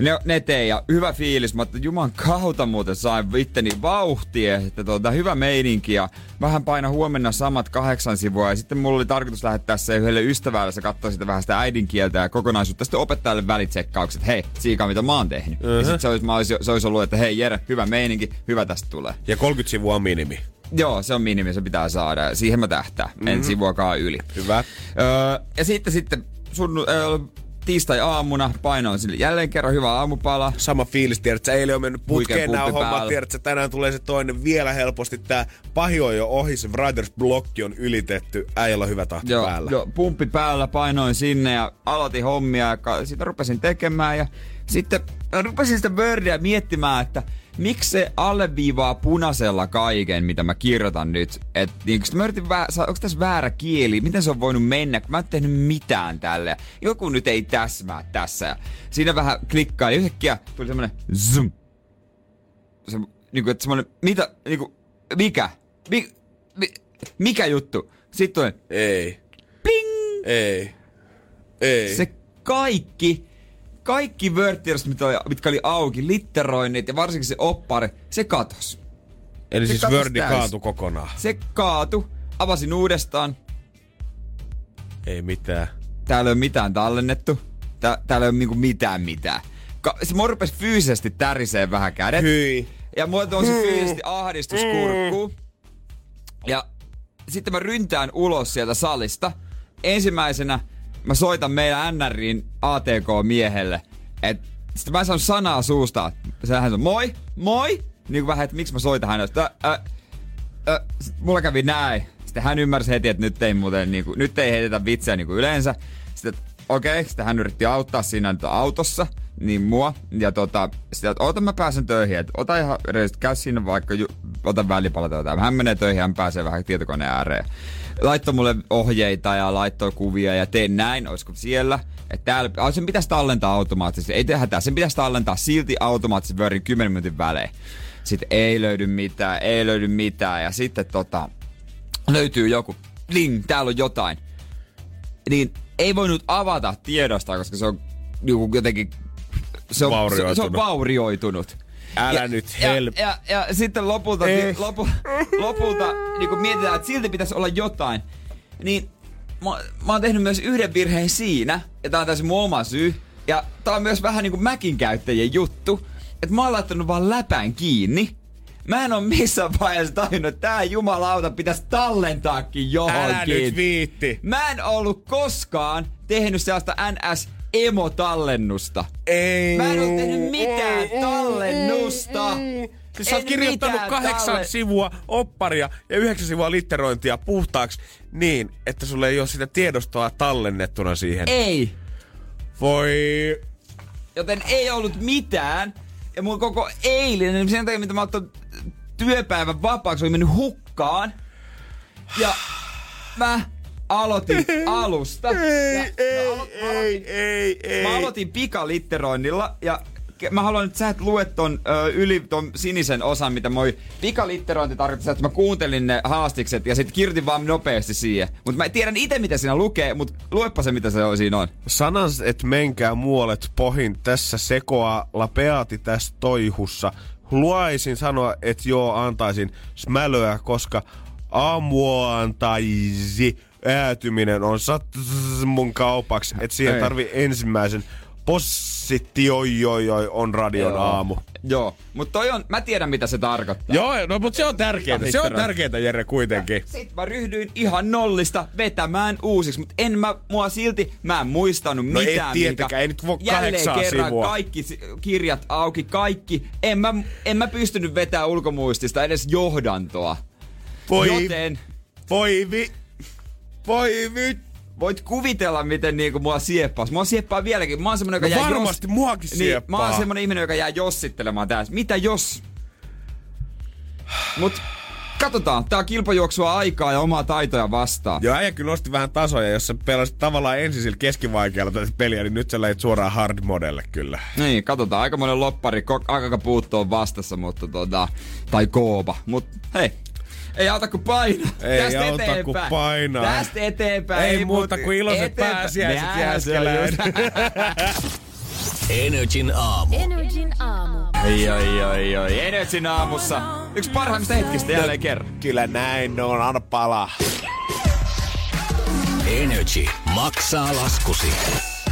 Ne, ne tein ja hyvä fiilis, mutta juman kautta muuten sain itteni vauhtia, että tuota, hyvä meininki ja vähän paina huomenna samat kahdeksan sivua ja sitten mulla oli tarkoitus lähettää se yhdelle ystävälle, se katsoi sitä vähän sitä äidinkieltä ja kokonaisuutta, sitten opettajalle välitsekkaukset, hei, siika mitä mä oon tehnyt. Uh-huh. Ja sitten se olisi, mä olisi, se olisi ollut, että hei Jere, hyvä meininki, hyvä tästä tulee. Ja 30 sivua on minimi. Joo, se on minimi, se pitää saada. ja Siihen mä tähtään. Mm-hmm. En sivuakaan yli. Hyvä. Öö, ja sitten, sitten sun, öö, tiistai-aamuna painoin sille jälleen kerran hyvä aamupala. Sama fiilis, tiedätkö, eilen on mennyt putkeen nämä hommat, tiedätkö, tänään tulee se toinen vielä helposti. Tää pahi on jo ohi, se Riders blokki on ylitetty, äijällä hyvä tahti Joo, päällä. joo, pumppi päällä, painoin sinne ja aloitin hommia ja ka- sitä rupesin tekemään ja sitten rupesin sitä Wordia miettimään, että miksi se alleviivaa punaisella kaiken, mitä mä kirjoitan nyt. Et, niin, mä yritin, vä- onko tässä väärä kieli, miten se on voinut mennä, kun mä en tehnyt mitään tälle. Joku nyt ei täsmää tässä. Siinä vähän klikkaa ja yhtäkkiä tuli semmonen zoom. Se, niin kuin, että semmonen, mitä, niin kuin, mikä, mi, mi, mikä juttu? Sitten tuli, Ei, pling! ei, ei. Se kaikki, kaikki word mitkä oli, mitkä oli auki, litteroinnit ja varsinkin se oppari, se katos. Eli se siis katos Wordi kaatu kokonaan. Se kaatu, avasin uudestaan, Ei mitään. täällä ei ole mitään tallennettu, Tää, täällä ei ole niinku mitään mitään. Ka- se mua rupesi fyysisesti tärisee vähän kädet. Hyi. Ja mulla nousi fyysisesti ahdistus kurkkuun. Ja sitten mä ryntään ulos sieltä salista. Ensimmäisenä mä soitan meidän NRin ATK-miehelle. Et sitten mä saanut sanaa suusta. Sehän on moi, moi. Niin kuin vähän, että miksi mä soitan hänelle. Ä, ä, ä, sit mulla kävi näin. Sitten hän ymmärsi heti, että nyt ei muuten, niin kuin, nyt ei heitetä vitsejä niin kuin yleensä. Sitten okei, okay. sitten hän yritti auttaa siinä nyt autossa, niin mua. Ja tota, sitten, että ota mä pääsen töihin, että ota ihan rehellisesti, käy sinne vaikka, ju, ota välipalat jotain. Hän menee töihin, hän pääsee vähän tietokoneen ääreen. Laittoi mulle ohjeita ja laittoi kuvia ja teen näin, olisiko siellä. Että täällä, sen pitäisi tallentaa automaattisesti. Ei tehdä tää, sen pitäisi tallentaa silti automaattisesti Wordin 10 minuutin välein. Sitten ei löydy mitään, ei löydy mitään. Ja sitten tota, löytyy joku, ling, täällä on jotain. Niin ei voinut avata tiedosta, koska se on jotenkin... Se on, se, se on Vaurioitunut. Älä ja, nyt ja, help. ja, ja, sitten lopulta, Eh. lopu, lopulta niin kun mietitään, että silti pitäisi olla jotain. Niin mä, mä oon tehnyt myös yhden virheen siinä, ja tää on täysin mun oma syy. Ja tää on myös vähän niinku Mäkin käyttäjien juttu, että mä oon laittanut vaan läpään kiinni. Mä en oo missään vaiheessa tajunnut, että tää jumalauta pitäisi tallentaakin johonkin. Älä nyt viitti. Mä en ollut koskaan tehnyt sellaista NS emotallennusta. Ei. Mä en oo tehnyt mitään tallennusta. Siis sä oot kirjoittanut kahdeksan talle- sivua opparia ja yhdeksän sivua litterointia puhtaaksi niin, että sulle ei ole sitä tiedostoa tallennettuna siihen. Ei. Voi... Joten ei ollut mitään. Ja mun koko eilinen, sen takia mitä mä oon työpäivän vapaaksi, oli mennyt hukkaan. Ja mä aloitin alusta. Ei, ja ei, mä alo- ei, ei, ei. Mä aloitin pikalitteroinnilla ja mä haluan, että sä et lue ton ö, yli ton sinisen osan, mitä moi pikalitterointi tarkoittaa, että mä kuuntelin ne haastikset ja sitten kirjoitin vaan nopeasti siihen. Mutta mä tiedän itse, mitä siinä lukee, mutta luepa se, mitä se on, siinä on. Sanas, et menkää muualet pohin tässä sekoa lapeati tässä toihussa. Luaisin sanoa, että joo, antaisin smälöä, koska aamuantaisi äätyminen on sat mun kaupaksi, että siihen Ei. tarvii ensimmäisen positioijojoi on radion aamu. Joo, mutta toi on, mä tiedän mitä se tarkoittaa. Joo, no mutta se on tärkeää. Se on tärkeää, Jere, kuitenkin. Sitten mä ryhdyin ihan nollista vetämään uusiksi, mutta en mä, mua silti, mä en muistanut No mitään. et tietenkään, minkä- ei nyt voi Jälleen kahdeksaa kerran sivua. kaikki kirjat auki, kaikki. En mä, en mä pystynyt vetämään ulkomuistista edes johdantoa. Voi, Joten voi vi... Voi vi... voit kuvitella, miten niinku mua sieppas. Mua sieppaa vieläkin. Mä oon semmonen, joka No jää varmasti muakin niin, Mä sieppaa. oon semmonen ihminen, joka jää jossittelemaan tässä. Mitä jos? Mut katsotaan. Tää on kilpajuoksua aikaa ja omaa taitoja vastaan. Joo, äijä kyllä nosti vähän tasoja, jos sä pelasit tavallaan ensin sillä keskivaikealla tätä peliä, niin nyt sä lähit suoraan hard modelle kyllä. Niin, katsotaan. Aika monen loppari, ko- aika puuttu on vastassa, mutta tota, tai koopa. Mut hei, ei auta kuin painaa. Ei Tästä auta eteenpäin. kuin painaa. Tästä eteenpäin. Ei muuta kuin iloiset pääsiäiset just. Energin aamu. Energin aamu. Oi, oi, oi, oi. Energin aamussa. Yksi parhaimmista hetkistä jälleen kerran. Kyllä näin on, anna palaa. Energy maksaa laskusi.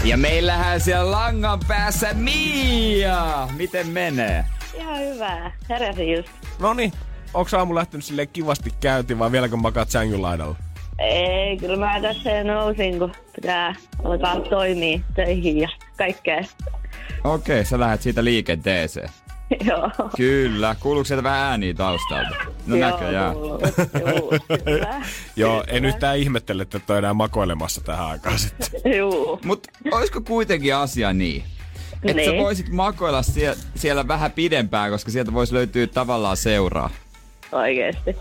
Ja meillähän siellä langan päässä Mia. Miten menee? Ihan hyvää. Heräsin just. Noni, onks aamu lähtenyt sille kivasti käyntiin vai vieläkö makaat sängyn laidalla? Ei, kyllä mä tässä jo nousin, kun pitää alkaa toimia töihin ja kaikkea. Okei, sä lähdet siitä liikenteeseen. Joo. Kyllä. Kuuluuko sieltä vähän ääniä taustalta? No Joo, näköjään. kuuluu. Joo, kyllä. Joo, en yhtään ihmettele, että et ole enää makoilemassa tähän aikaan sitten. Juu. Mut olisiko kuitenkin asia niin, että sä Niin. voisit makoilla sie- siellä vähän pidempään, koska sieltä voisi löytyä tavallaan seuraa. Oikeesti.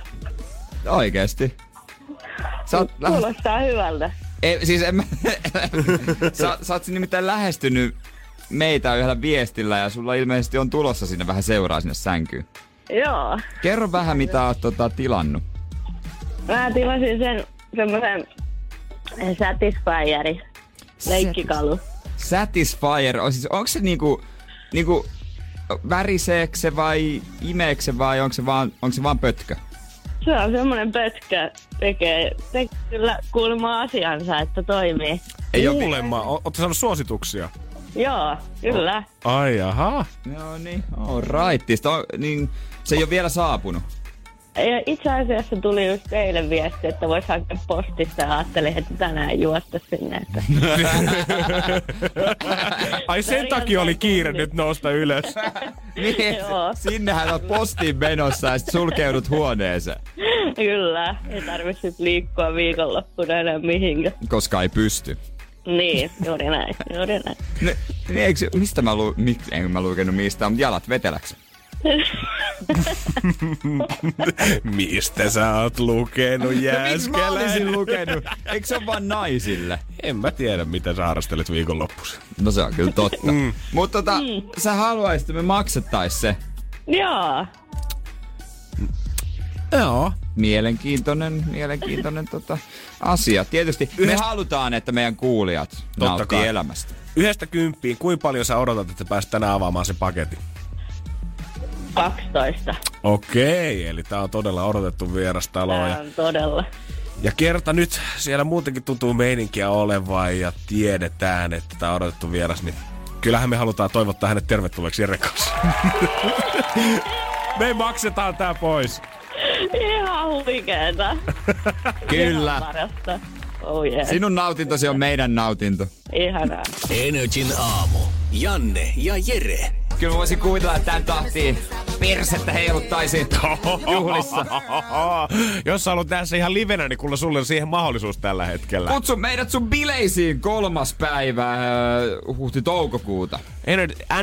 Oikeesti. Sä oot, lähes, Kuulostaa hyvältä. ei, siis en mä, sä, sä oot nimittäin lähestynyt meitä yhdellä viestillä ja sulla ilmeisesti on tulossa sinne vähän seuraa sinne sänkyyn. Joo. Kerro vähän mitä oot tota, tilannut. Mä tilasin sen semmoisen Satisfyeri leikkikalu. Satisfyer, on siis, onko se niinku, niinku väriseekö se vai imeekö se vai onko se vaan, onko se vaan pötkö? Se on semmoinen pötkä. Tekee, tekee kyllä kuulemma asiansa, että toimii. Ei Kuulemma, o- ootte saanut suosituksia? Joo, kyllä. Ai jaha. Joo niin, all right. Sitä on, niin, se ei ole vielä saapunut. Ja itse asiassa tuli just eilen viesti, että vois hakea postista ja ajattelin, että tänään juosta sinne. Että Ai sen takia oli kiire nyt nousta ylös. Niin, sinnehän on postiin menossa ja sit sulkeudut huoneeseen. kyllä, ei tarvitse liikkua viikonloppuna enää mihinkään. Koska ei pysty. Niin, juuri näin, juuri näin. Ne, niin eikö, mistä mä lu, mik, en mä lukenut mistä, mutta jalat veteläks? Mistä sä oot lukenut No miksi mä olisin jääskeläinen? lukenut? Eikö se ole vaan naisille? En mä tiedä, mitä sä harrastelet viikonloppuisin. No se on kyllä totta. Mm. Mutta tota, sä haluaisit, että me maksettais se. Joo, Joo. Mielenkiintoinen, mielenkiintoinen tota, asia. Tietysti me Yhdessä- halutaan, että meidän kuulijat nauttii kai. elämästä. Yhdestä kymppiin, kuinka paljon sä odotat, että pääset tänään avaamaan sen paketin? 12. Okei, eli tää on todella odotettu vierastalo. Tää Ja, on todella. ja kerta nyt siellä muutenkin tuntuu meininkiä olevan ja tiedetään, että tää on odotettu vieras, niin kyllähän me halutaan toivottaa hänet tervetulleeksi Jere kanssa. me maksetaan tää pois. Ihan huikeeta. Kyllä. Ihan. Oh yeah. Sinun nautintosi on meidän nautinto. Ihanaa. Energin aamu. Janne ja Jere. Kyllä mä voisin kuvitella, että tämän tahtiin persettä heiluttaisi juhlissa. Jos sä haluat tässä ihan livenä, niin kuule sulle on siihen mahdollisuus tällä hetkellä. Kutsu meidät sun bileisiin kolmas päivä äh, huhti-toukokuuta.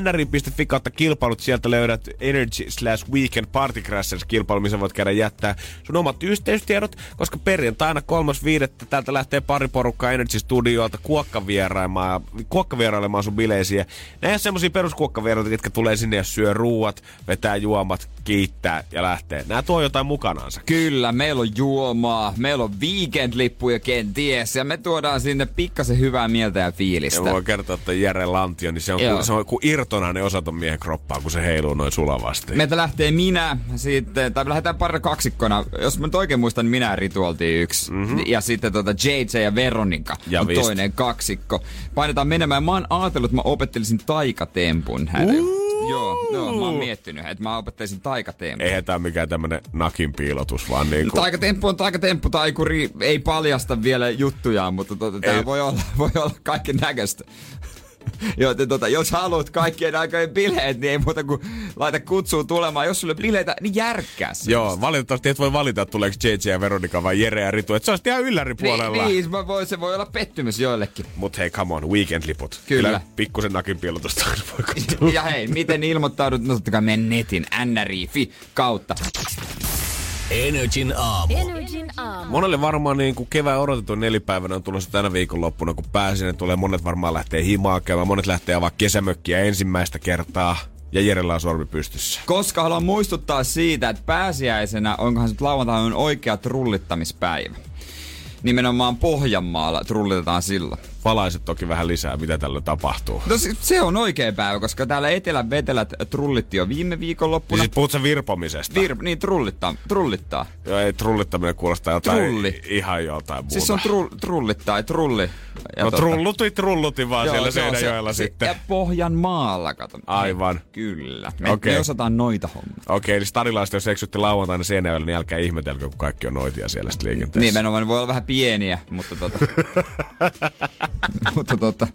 Nri.fi kautta kilpailut, sieltä löydät Energy slash Weekend Party Crashers kilpailu, missä voit käydä jättää sun omat yhteystiedot, koska perjantaina kolmas viidettä täältä lähtee pari porukkaa Energy Studiolta kuokkavierailemaan, sun bileisiä. Nämä ole semmosia peruskuokkavieraita, jotka tulee sinne ja syö ruuat, vetää juomat, kiittää ja lähtee. Nämä tuo jotain mukanaansa. Kyllä, meillä on juomaa, meillä on weekend-lippuja kenties ja me tuodaan sinne pikkasen hyvää mieltä ja fiilistä. Ja mä voin kertoa, että Jere Lantio, niin se on, Joo. kuin, se on kuin irtonainen osa ton miehen kroppaa, kun se heiluu noin sulavasti. Meiltä lähtee minä, sitten, tai me lähdetään parina kaksikkona. Jos mä nyt oikein muistan, niin minä ja Ritu oltiin yksi. Mm-hmm. Ja sitten tota JJ ja Veronika Ja on vist. toinen kaksikko. Painetaan menemään. Mä oon ajatellut, että mä opettelisin taikatempun hänelle. Joo, joo, mä oon miettinyt, että mä opettelisin taikatempun. Eihän tää mikään tämmönen nakin piilotus, vaan niinku... Taikatemppu on taikatemppu, taikuri ei paljasta vielä juttujaan, mutta tota, tää Ei. voi olla, voi olla kaiken näköistä. Joten tota, jos haluat kaikkien aikojen bileet, niin ei muuta kuin laita kutsuu tulemaan. Jos sulle bileitä, niin järkkää se. Joo, valitettavasti et voi valita, että tuleeko JJ ja Veronika vai Jere ja Ritu. Et se olisi ihan ylläripuolella. Niin, niin mä voi, se voi olla pettymys joillekin. Mut hei, come on, weekend-liput. Kyllä. pikkusen nakin piilotusta voi. Ja hei, miten ilmoittaudut? No totta kai meidän netin nri.fi kautta. Energin aamu. Energin aamu. Monelle varmaan niin kuin kevään odotetun nelipäivänä on tulossa tänä viikonloppuna, kun pääsin, tulee monet varmaan lähtee himaa käymään, monet lähtee avaa kesämökkiä ensimmäistä kertaa. Ja Jerellä on sormi pystyssä. Koska haluan muistuttaa siitä, että pääsiäisenä, onkohan se lauantaina on oikea trullittamispäivä. Nimenomaan Pohjanmaalla trullitetaan silloin. Valaiset toki vähän lisää, mitä tällä tapahtuu. No se, se on oikea päivä, koska täällä Etelän vetelät trullitti jo viime viikonloppuna. sit puhut virpomisesta. Vir, niin trullittaa, trullittaa. Joo, ei trullittaminen kuulostaa jotain Trulli. ihan jotain muuta. Siis on tru, trullittaa, trulli. Ja no tota- trulluti, trulluti vaan Joo, siellä Seinäjoella se, sitten. Se, ja Pohjanmaalla, kato. Aivan. Kyllä. Me, Okei. me osataan noita hommia. Okei, eli stadilaiset, jos eksytte lauantaina Seinäjoella, niin älkää ihmetelkö, kun kaikki on noitia siellä sitten liikenteessä. Nimenomaan ne voi olla vähän pieniä, mutta tota... mutta tota,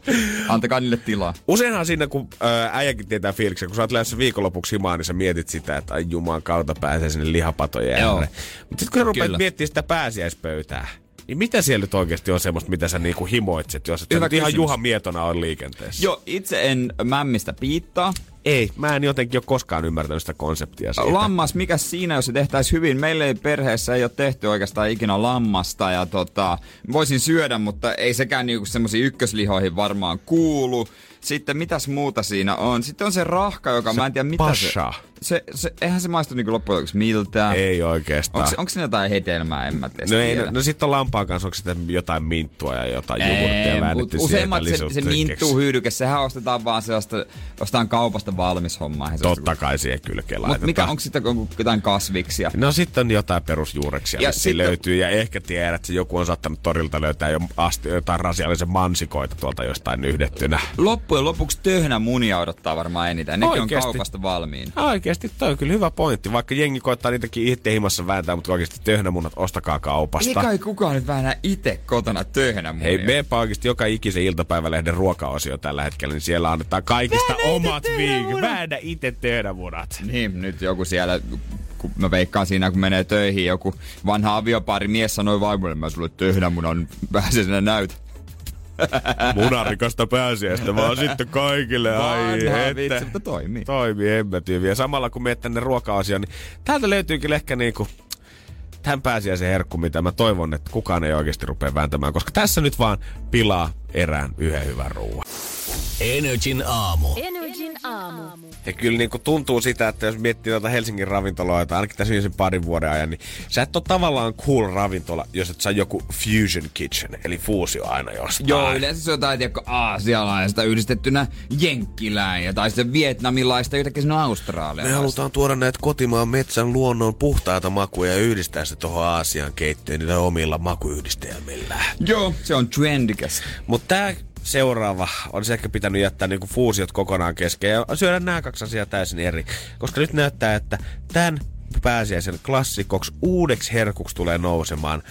antakaa niille tilaa. Useinhan siinä, kun ää, äijäkin tietää fiiliksen, kun sä oot lähdössä viikonlopuksi himaan, niin sä mietit sitä, että ai juman kautta pääsee sinne lihapatojen ääreen. Mutta sitten kun sä rupeat miettimään sitä pääsiäispöytää, niin mitä siellä nyt oikeasti on semmoista, mitä sä niinku himoitset, jos et sä Hyvä nyt ihan. Juha Mietona on liikenteessä? Joo, itse en mämmistä piittaa. Ei, mä en jotenkin ole koskaan ymmärtänyt sitä konseptia siitä. Lammas, mikä siinä, jos se tehtäisiin hyvin? Meille ei perheessä ei ole tehty oikeastaan ikinä lammasta ja tota, voisin syödä, mutta ei sekään niinku semmoisiin ykköslihoihin varmaan kuulu. Sitten mitäs muuta siinä on? Sitten on se rahka, joka mä en tiedä mitä pasha. se... Se, se, eihän se maistu niinku loppujen lopuksi miltään. Ei oikeastaan. Onko, onko siinä jotain hedelmää, en mä tiedä No, ei, no, no sitten on lampaan kanssa, onko sitten jotain minttua ja jotain jogurttia väännetty useimmat se, se lisuutta minttuu hyydyke, sehän ostetaan vaan sellaista, ostaan kaupasta valmis hommaa. Totta kai siihen kylkeen Mut mikä, onko sitten onko jotain kasviksia? No sitten on jotain perusjuureksia, Ja sitten... löytyy. Ja ehkä tiedät, että joku on saattanut torilta löytää jo asti, jotain rasiallisen mansikoita tuolta jostain yhdettynä. Loppujen lopuksi töhnä munia odottaa varmaan eniten. Nekin Oikeesti? on kaupasta valmiin. Oikeasti toi on kyllä hyvä pointti. Vaikka jengi koittaa niitäkin itse himassa vääntää, mutta oikeasti töhnämunat ostakaa kaupasta. Ei kai kukaan nyt vähän itse kotona töhnä munia. Hei, meepä oikeasti joka ikisen iltapäivälehden ruokaosio tällä hetkellä, niin siellä annetaan kaikista omat viikot. Väännä itse töhnämunat. Niin, nyt joku siellä, kun mä veikkaan siinä, kun menee töihin, joku vanha aviopari mies sanoi vaimolle, mä sulle töhnämunan vähän sinä näytä. Munarikasta pääsiäistä vaan sitten kaikille. Ai että. vitsi, mutta toimii. Toimii hemmetyyviä. Samalla kun meet tänne ruoka-asiaan, niin täältä löytyy kyllä ehkä niinku tämän pääsiäisen herkku, mitä mä toivon, että kukaan ei oikeasti rupea vääntämään, koska tässä nyt vaan pilaa erään yhden hyvän ruoan. Energin aamu. Energin aamu. Ja kyllä niin kuin tuntuu sitä, että jos miettii noita Helsingin ravintoloita, ainakin tässä viimeisen parin vuoden ajan, niin sä et ole tavallaan cool ravintola, jos et saa joku fusion kitchen, eli fuusio aina jostain. Joo, yleensä se on jotain, tiedätkö, aasialaista yhdistettynä jenkkilään ja tai sitten vietnamilaista yhtäkkiä sinne Me australialaista. halutaan tuoda näitä kotimaan metsän luonnon puhtaita makuja ja yhdistää se tuohon Aasian keittiöön niillä omilla makuyhdistelmillä. Joo, se on trendikäs. Mutta tää seuraava olisi ehkä pitänyt jättää niinku fuusiot kokonaan kesken ja syödä nämä kaksi asiaa täysin eri. Koska nyt näyttää, että tämän pääsiäisen klassikoksi uudeksi herkuksi tulee nousemaan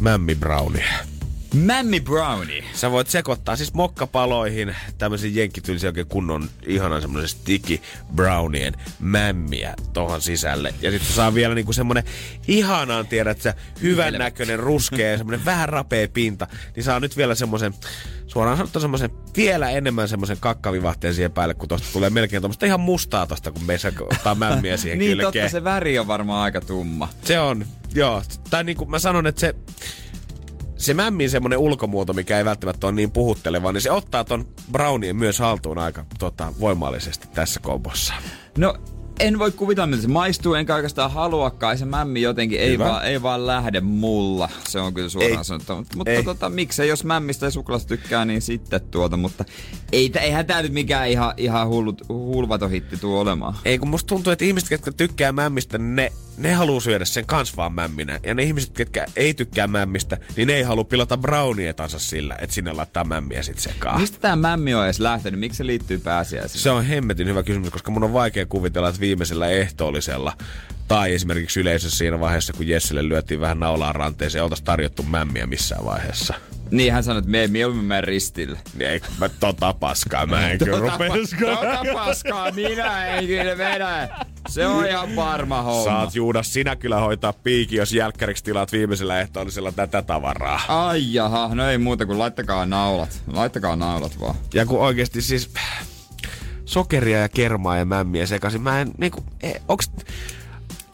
Mämmi Brownie. Mammy Brownie. Sä voit sekoittaa siis mokkapaloihin tämmöisen jenkkityylisen oikein kunnon ihanan semmoisen sticky brownien mämmiä tohon sisälle. Ja sitten saa vielä niinku semmonen ihanan, tiedät sä, hyvän näköinen ruskea ja semmonen vähän rapea pinta. Niin saa nyt vielä semmoisen, suoraan sanottuna semmoisen vielä enemmän semmoisen kakkavivahteen siihen päälle, kun tosta tulee melkein tuommoista ihan mustaa tosta, kun me ottaa mämmiä siihen Niin kylkeen. totta, se väri on varmaan aika tumma. Se on, joo. Tai niin kuin mä sanon, että se, se mämmin semmonen ulkomuoto, mikä ei välttämättä ole niin puhutteleva, niin se ottaa ton brownien myös haltuun aika tota, voimallisesti tässä kombossa. No, en voi kuvitella, miltä se maistuu, enkä oikeastaan haluakaan. Se mämmi jotenkin, ei Hyvä. vaan, ei vaan lähde mulla. Se on kyllä suoraan Ei. sanottava. Mutta, mutta tota, miksei, jos mämmistä ja suklaasta tykkää, niin sitten tuota. Mutta ei, eihän tää nyt mikään ihan, ihan hullut, hulvaton hitti tuu olemaan. Ei, kun musta tuntuu, että ihmiset, jotka tykkää mämmistä, ne, ne haluaa syödä sen kans vaan mämminä. Ja ne ihmiset, jotka ei tykkää mämmistä, niin ne ei halua pilata brownietansa sillä, että sinne laittaa mämmiä sit sekaan. Mistä tää mämmi on edes lähtenyt? Miksi se liittyy pääsiäisiin? Se on hemmetin hyvä kysymys, koska mun on vaikea kuvitella, että viimeisellä ehtoollisella tai esimerkiksi yleisössä siinä vaiheessa, kun Jessille lyötiin vähän naulaa ranteeseen, oltaisi tarjottu mämmiä missään vaiheessa. Niin hän sanoi, että me ei mieluummin mene ristille. Niin ei, mä tota paskaa, mä en kyllä rupes. tota paskaa, minä en kyllä vedä. Se on ihan varma homma. Saat Juudas sinä kyllä hoitaa piiki, jos jälkkäriksi tilaat viimeisellä ehtoollisella tätä tavaraa. Ai jaha, no ei muuta kuin laittakaa naulat. Laittakaa naulat vaan. Ja kun oikeasti siis sokeria ja kermaa ja mämmiä sekaisin, mä en niinku, e, onks,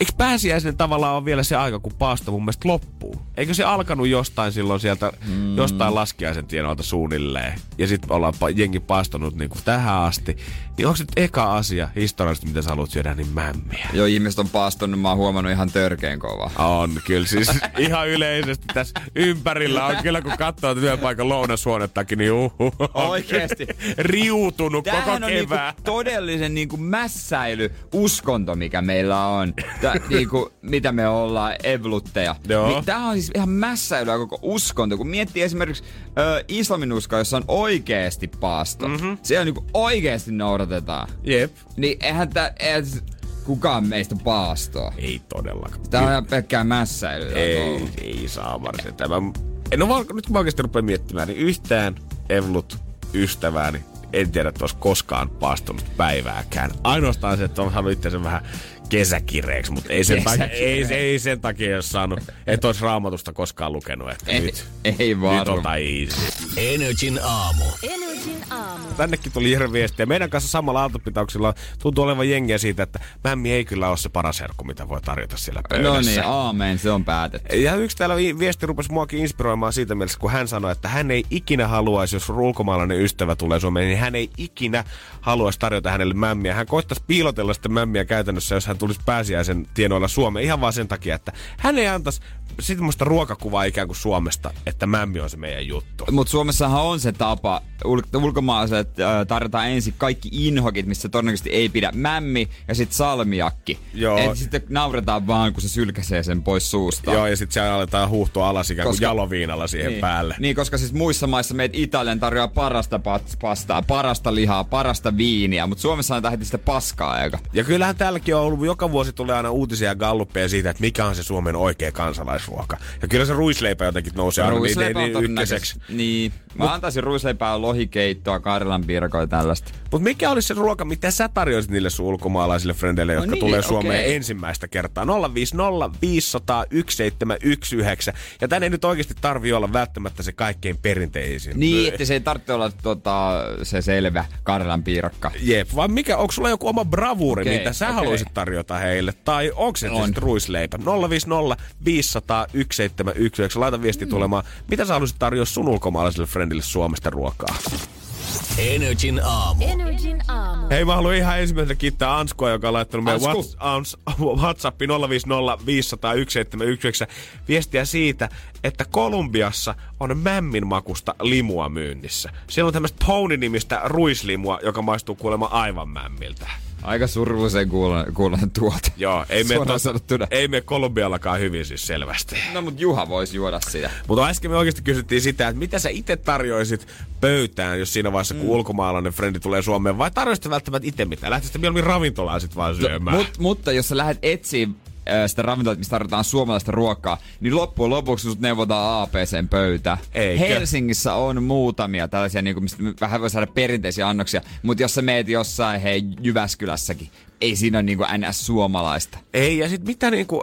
Eikö pääsiäisen tavallaan on vielä se aika, kun paasto mun mielestä loppuu? Eikö se alkanut jostain silloin sieltä, mm. jostain laskiaisen tienoilta suunnilleen? Ja sitten ollaan jengi paastonut niinku tähän asti. Niin onko nyt eka asia historiallisesti, mitä sä haluat syödä, niin mämmiä? Joo, ihmiset on paastonut, mä oon huomannut ihan törkeen kovaa. On kyllä siis ihan yleisesti tässä ympärillä on kyllä kun katsoo työpaikan lounashuonettakin, niin uhu, on Oikeesti. riutunut koko Tämähän on niinku todellisen niinku mässäily uskonto, mikä meillä on. Tää, niinku, mitä me ollaan, evolutteja. Joo. Niin tää on siis ihan mässäilyä koko uskonto. Kun miettii esimerkiksi ö, islamin uskoa, jossa on oikeesti paasto. Mm-hmm. Siellä niinku oikeesti noudatetaan. Jep. Niin eihän tää, eihän s- kukaan meistä paastoa. Ei todellakaan. Tää on ihan pelkkää mässäilyä. Ei, ei saa varsin. Tämä, en ole nyt kun mä oikeasti rupean miettimään, niin yhtään Evlut ystävääni en tiedä, että olisi koskaan paastunut päivääkään. Ainoastaan se, että on saanut itse vähän kesäkireeksi, mutta ei sen, takia, ei, ei sen takia jos saanut, että olisi raamatusta koskaan lukenut. Että Ei, nyt, ei nyt ota easy. Energin aamu. Energin aamu. Tännekin tuli Jere viestiä. Meidän kanssa samalla aaltopitauksilla tuntuu olevan jengiä siitä, että mämmi ei kyllä ole se paras herkku, mitä voi tarjota siellä pöydässä. No niin, aamen, se on päätetty. Ja yksi täällä vi- viesti rupesi muakin inspiroimaan siitä mielessä, kun hän sanoi, että hän ei ikinä haluaisi, jos ulkomaalainen ystävä tulee Suomeen, niin hän ei ikinä haluaisi tarjota hänelle mämmiä. Hän koittaisi piilotella sitä mämmiä käytännössä, jos hän tulisi pääsiäisen tienoilla Suomeen, ihan vaan sen takia, että hän ei antaisi semmoista ruokakuvaa ikään kuin Suomesta, että mämmi on se meidän juttu. Mutta Suomessahan on se tapa, ul- ulkomaalaiset äh, tarjotaan ensin kaikki inhokit, missä todennäköisesti ei pidä mämmi ja sitten salmiakki. Joo. Et sitten nauretaan vaan, kun se sylkäsee sen pois suusta. Joo, ja sitten siellä aletaan huuhtoa alas ikään kuin Koska- jaloviinalla siihen niin. päälle. Niin, koska siis muissa maissa meitä Italian tarjoaa parasta pat- pastaa, parasta lihaa, parasta viiniä, mutta Suomessa on heti sitä paskaa aika. Ja kyllähän täälläkin on ollut, joka vuosi tulee aina uutisia ja galluppeja siitä, että mikä on se Suomen oikea kansalaisruoka. Ja kyllä se ruisleipä jotenkin nousee aina niin, on niin, ykköseksi. Niin. Mä antaisin ruisleipää, lohikeittoa, karjalan piirakoja tällaista. Mutta mikä olisi se ruoka, mitä sä tarjoisit niille sun ulkomaalaisille frendeille, jotka niin, tulee Suomeen okei. ensimmäistä kertaa? 050 500 1719. Ja tän ei nyt oikeasti tarvi olla välttämättä se kaikkein perinteisin. Niin, että se ei tarvitse olla tota, se selvä karjalan piirakka. Jep, vai mikä, onko sulla joku oma bravuuri, Okei, mitä sä okei. haluaisit tarjota heille? Tai onko se On. sitten ruisleipä? 050 500 1719. Laita viesti tulemaan. Mitä sä haluaisit tarjota sun ulkomaalaiselle friendille Suomesta ruokaa? Energin aamu. Energin aamu. Hei, mä haluan ihan ensimmäisenä kiittää Anskoa, joka on laittanut meidän Ansku. Whats- Ans- WhatsAppiin 050 500 1719 viestiä siitä, että Kolumbiassa on mämmin makusta limua myynnissä. Siellä on tämmöistä Pony-nimistä ruislimua, joka maistuu kuulemma aivan mämmiltä. Aika surullisen kuulen, kuulen tuolta. Joo, ei me, Suoraan sanottuna. ei me Kolumbiallakaan hyvin siis selvästi. No mut Juha voisi juoda sitä. Mutta äsken me oikeasti kysyttiin sitä, että mitä sä itse tarjoisit pöytään, jos siinä vaiheessa, kun ulkomaalainen frendi tulee Suomeen, vai tarjoisit välttämättä itse mitään? Lähtisit mieluummin ravintolaan sit vaan syömään? Mut, mutta jos sä lähdet etsiin ö, sitä ravintolaa, mistä tarvitaan suomalaista ruokaa, niin loppujen lopuksi sut neuvotaan APCn pöytä. Eikö? Helsingissä on muutamia tällaisia, niin kuin, mistä vähän voi saada perinteisiä annoksia, mutta jos sä meet jossain, hei, Jyväskylässäkin, ei siinä ole niin kuin NS suomalaista. Ei, ja sit mitä, niinku,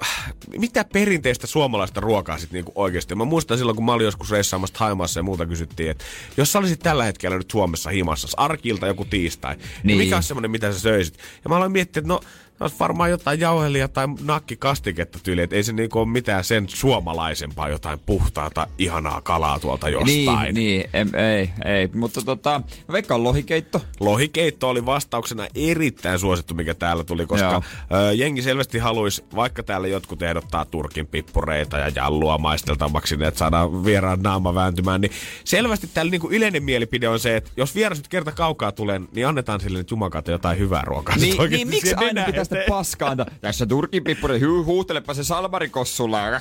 mitä perinteistä suomalaista ruokaa sit niinku oikeasti? Mä muistan silloin, kun mä olin joskus reissaamassa Haimaassa ja muuta kysyttiin, että jos sä olisit tällä hetkellä nyt Suomessa himassa, arkilta joku tiistai, niin, Niin. mikä olisi semmonen, mitä sä söisit? Ja mä aloin miettiä, että no, olisi varmaan jotain jauhelia tai nakkikastiketta tyyliä, että ei se niinku ole mitään sen suomalaisempaa, jotain puhtaata, ihanaa kalaa tuolta jostain. Niin, niin em, ei, ei. Mutta tota, mä veikkaan lohikeitto. Lohikeitto oli vastauksena erittäin suosittu, mikä täällä tuli, koska ö, jengi selvästi haluaisi, vaikka täällä jotkut ehdottaa turkin pippureita ja jallua maisteltavaksi, niin että saadaan vieraan naama vääntymään, niin selvästi täällä niinku yleinen mielipide on se, että jos vieras nyt kerta kaukaa tulee, niin annetaan sille nyt jumakata jotain hyvää ruokaa. Niin, niin miksi aina pitää sitä eteen. paskaa antaa? Tässä turkipippuri, hu, huutelepa se salmarikossulla.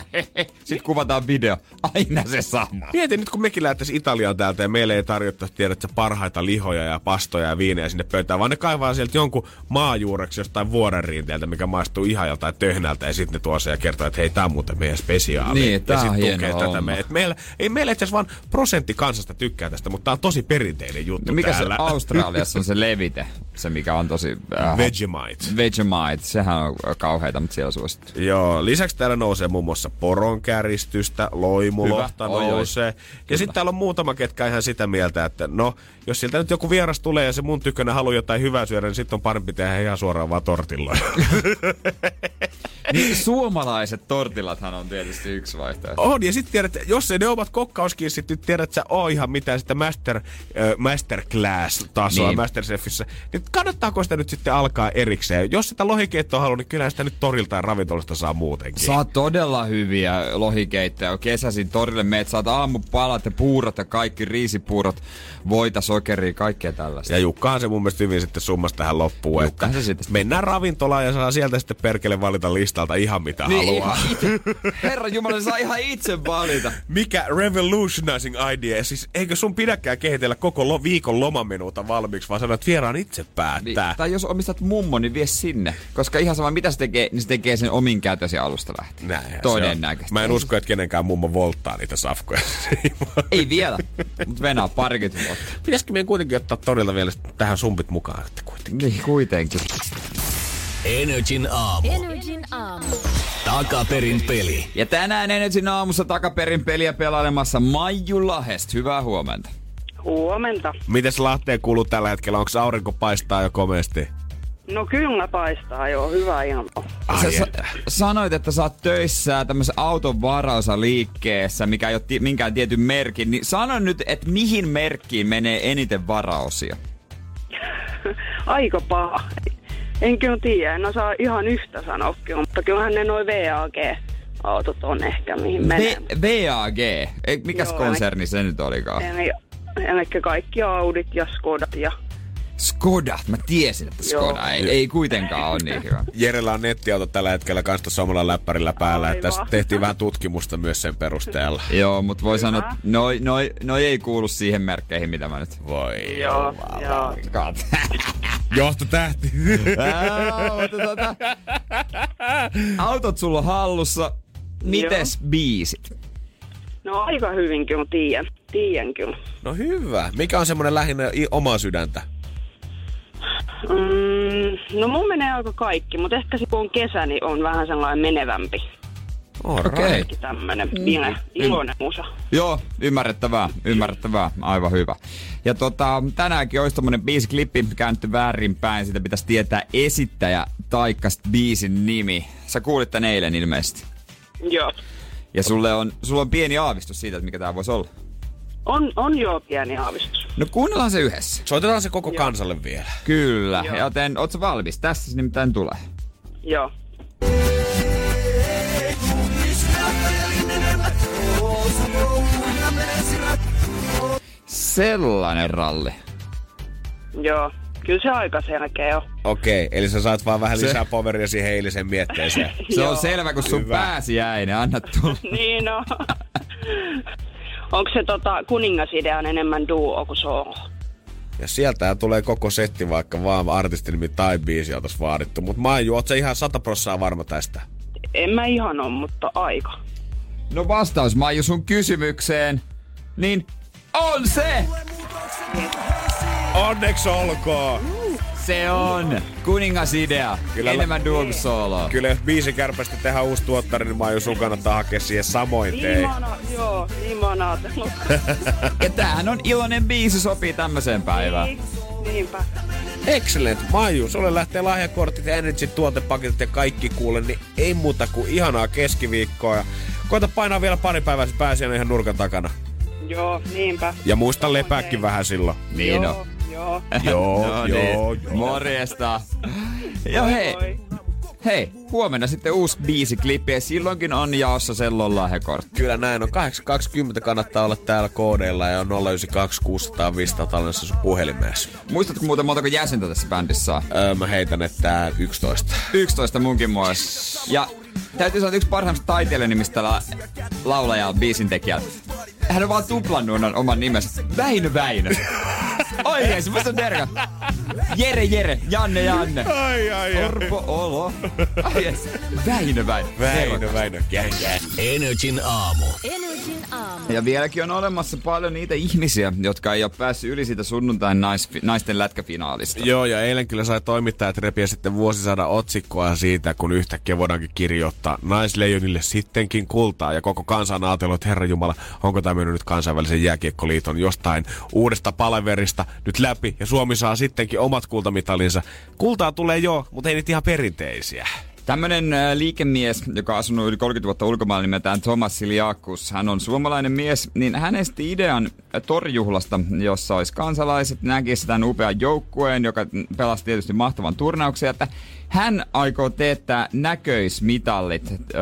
Sitten kuvataan video. Aina se sama. Mieti nyt, kun mekin lähtäisiin Italiaan täältä ja meille ei tarjottaisi, tiedät sä, parhaita lihoja ja pastoja ja viinejä sinne pöytään, vaan ne kaivaa sieltä jonkun maajuureksi jostain vuorenriinteeltä, mikä maistuu ihan joltain töhnältä ja sitten ne tuo se ja kertoo, että hei, tää on muuten meidän spesiaali. Niin, ja tää on sit hieno tukee tätä homma. me, et meillä, ei meillä itse vaan prosentti kansasta tykkää tästä, mutta tää on tosi perinteinen juttu No mikä täällä. se Australiassa on se levite? Se mikä on tosi... Äh, Vegemite. Vegemite, sehän on kauheita, mutta siellä suosittu. Joo, lisäksi täällä nousee muun muassa poronkäristystä, loimulohta Hyvä. Oi, oi. nousee. Ja sitten täällä on muutama, ketkä ihan sitä mieltä, että no, jos sieltä nyt joku vieras tulee ja se mun tykönä haluaa jotain hyvää syödä, niin sitten on parempi tehdä ihan suoraan vaan tortilloja. Niin suomalaiset tortillathan on tietysti yksi vaihtoehto. on, ja sitten tiedät, jos ei ne omat kokkauskin sitten tiedät, että sä oo ihan mitään sitä master, äh, masterclass-tasoa Niin. Masterchefissä, niin kannattaako sitä nyt sitten alkaa erikseen? Jos sitä lohikeittoa haluaa, niin kyllä sitä nyt torilta ja ravintolasta saa muutenkin. Saa todella hyviä lohikeittoja. Kesäisin torille meet, saat aamupalat ja puurot ja kaikki riisipuurot, voita, sokeria, kaikkea tällaista. Ja Jukkahan se mun mielestä hyvin sitten summas tähän loppuun. Jukkahan että se sitten- Mennään ravintolaan ja saa sieltä sitten perkele valita listalta ihan mitä Niin, haluaa. ihan. Herra Jumala, saa ihan itse valita. Mikä revolutionizing idea. Siis eikö sun pidäkään kehitellä koko lo- viikon lomamenuuta valmiiksi, vaan sanoa, että vieraan itse Niin, päättää. tai jos omistat mummo, niin vie sinne. Koska ihan sama mitä se tekee, niin se tekee sen omin käytösi alusta lähtien. Se Todennäköisesti. Mä en usko, että kenenkään mummo volttaa niitä safkoja. Ei vielä, mutta venää parikymmentä vuotta. Pitäisikö meidän kuitenkin ottaa todella vielä tähän sumpit mukaan? Että kuitenkin. Niin, kuitenkin. Energin aamu. Energin aamu. Takaperin peli. Ja tänään Energin aamussa takaperin peliä pelailemassa Maiju Lahest. Hyvää huomenta. Huomenta. Mites Lahteen kuuluu tällä hetkellä? Onko aurinko paistaa jo komeasti? No kyllä paistaa jo, hyvä ilma. Ai Sä, että. sä sanoit, että sä oot töissä tämmöisen auton varaosaliikkeessä, mikä ei ole ti- minkään tietyn merkin. Niin sano nyt, että mihin merkkiin menee eniten varaosia? Aika paha. En kyllä tiedä, en osaa ihan yhtä sanoa kyllä, mutta kyllähän ne noin VAG-autot on ehkä mihin menee. V- VAG. Ei, mikäs Joo, konserni se nyt olikaan? Eli, eli kaikki Audit ja Skodat ja Skoda. Mä tiesin, että Joo. Skoda ei, ei kuitenkaan ole niin hyvä. Jerellä on nettiauto tällä hetkellä kanssa tuossa omalla läppärillä päällä. Että tässä Aivan. tehtiin vähän tutkimusta myös sen perusteella. Joo, mutta voi sanoa, että noi, noi, noi ei kuulu siihen merkkeihin, mitä mä nyt... Voi joo, joo. Kat. Johtotähti. Ää, mutta tota, Autot sulla on hallussa. Mites biisit? No aika hyvin kyllä tiedän, tiedän kyllä. No hyvä. Mikä on semmonen lähinnä i- omaa sydäntä? Mm, no mun menee aika kaikki, mutta ehkä se kun on kesä, niin on vähän sellainen menevämpi. Okei. Okay. Tämmönen pieni, iloinen musa. Joo, ymmärrettävää, ymmärrettävää, aivan hyvä. Ja tota, tänäänkin olisi tommonen biisiklippi käännetty väärinpäin, sitä pitäisi tietää esittäjä taikka biisin nimi. Sä kuulit tän eilen ilmeisesti. Joo. Ja sulle on, sulla on pieni aavistus siitä, että mikä tää voisi olla. On, on jo pieni aavistus. No kuunnellaan se yhdessä. Soitetaan se koko kansalle vielä. Kyllä, Joo. joten oot sä valmis? Tässä se nimittäin tulee. Joo. Sellainen ralli. Joo. Kyllä se aika selkeä on. Okei, eli sä saat vaan vähän Se- lisää poveria siihen eilisen mietteeseen. Se Joo. on selvä, kun sun Hyvä. pääsi jäi, niin anna tulla. Niin on. Onko se tota, kuningasidea enemmän duo kuin solo? Ja sieltä tulee koko setti, vaikka vaan artistin nimi tai biisi oltais vaadittu. Mut Maiju, oot sä ihan 100 prossaa varma tästä? En mä ihan ole, mutta aika. No vastaus Maiju sun kysymykseen, niin on se! Onneksi olkoon! Se on kuningasidea. Kyllä- Enemmän kuin solo. Kyllä jos biisi kärpästä tehdään uusi tuottari, niin Maiju sun kannattaa hakea siihen samoin tei. mä oon, joo, niin mä oon ajatellut. Ja tämähän on iloinen biisi, sopii tämmöiseen päivään. Niin, Niinpä. Excellent. Maiju, sulle lähtee lahjakortit ja Energy tuotepaketit ja kaikki kuule, niin ei muuta kuin ihanaa keskiviikkoa. Ja koita painaa vielä pari päivää, se pääsee ihan nurkan takana. Joo, niinpä. Ja muista lepääkin vähän silloin. Niin joo, on. Joo. Joo, no joo, niin. joo. Morjesta. Ja hei, Moi. hei, huomenna sitten uusi biisiklippi ja silloinkin on jaossa sellon lahjakortti. Kyllä näin on. 8.20 kannattaa olla täällä koodeilla ja on 092 600 500 tallennassa sun puhelimessa. Muistatko muuten montako jäsentä tässä bändissä on? Öö, mä heitän, että 11. 11 munkin muassa. Ja täytyy sanoa, että yksi parhaimmista taiteilijanimistä la- laulajaa biisin tekijältä. Hän on vaan tuplannut on oman nimensä. Väinö Väinö. Oikeesti, musta on derka. Jere Jere, Janne Janne. Ai, ai, Orpo Olo. Ai yes. Väinö Väinö. Väinö, Väinö. Energin aamu. Energin aamu. Ja vieläkin on olemassa paljon niitä ihmisiä, jotka ei ole päässyt yli siitä sunnuntain nais, naisten lätkäfinaalista. Joo, ja eilen kyllä sai toimittajat repiä sitten vuosisadan otsikkoa siitä, kun yhtäkkiä voidaankin kirjoittaa naisleijonille sittenkin kultaa. Ja koko kansa on ajatellut, että herra Jumala, onko tämä mennyt nyt kansainvälisen jääkiekkoliiton jostain uudesta palaverista nyt läpi. Ja Suomi saa sittenkin omat kultamitalinsa. Kultaa tulee jo, mutta ei niitä ihan perinteisiä. Tämmönen äh, liikemies, joka on asunut yli 30 vuotta ulkomailla nimeltään Thomas Siliakus, hän on suomalainen mies, niin hän esti idean äh, torjuhlasta, jossa olisi kansalaiset, näkisi tämän upean joukkueen, joka pelasi tietysti mahtavan turnauksen, että hän aikoo teettää näköismitallit, öö,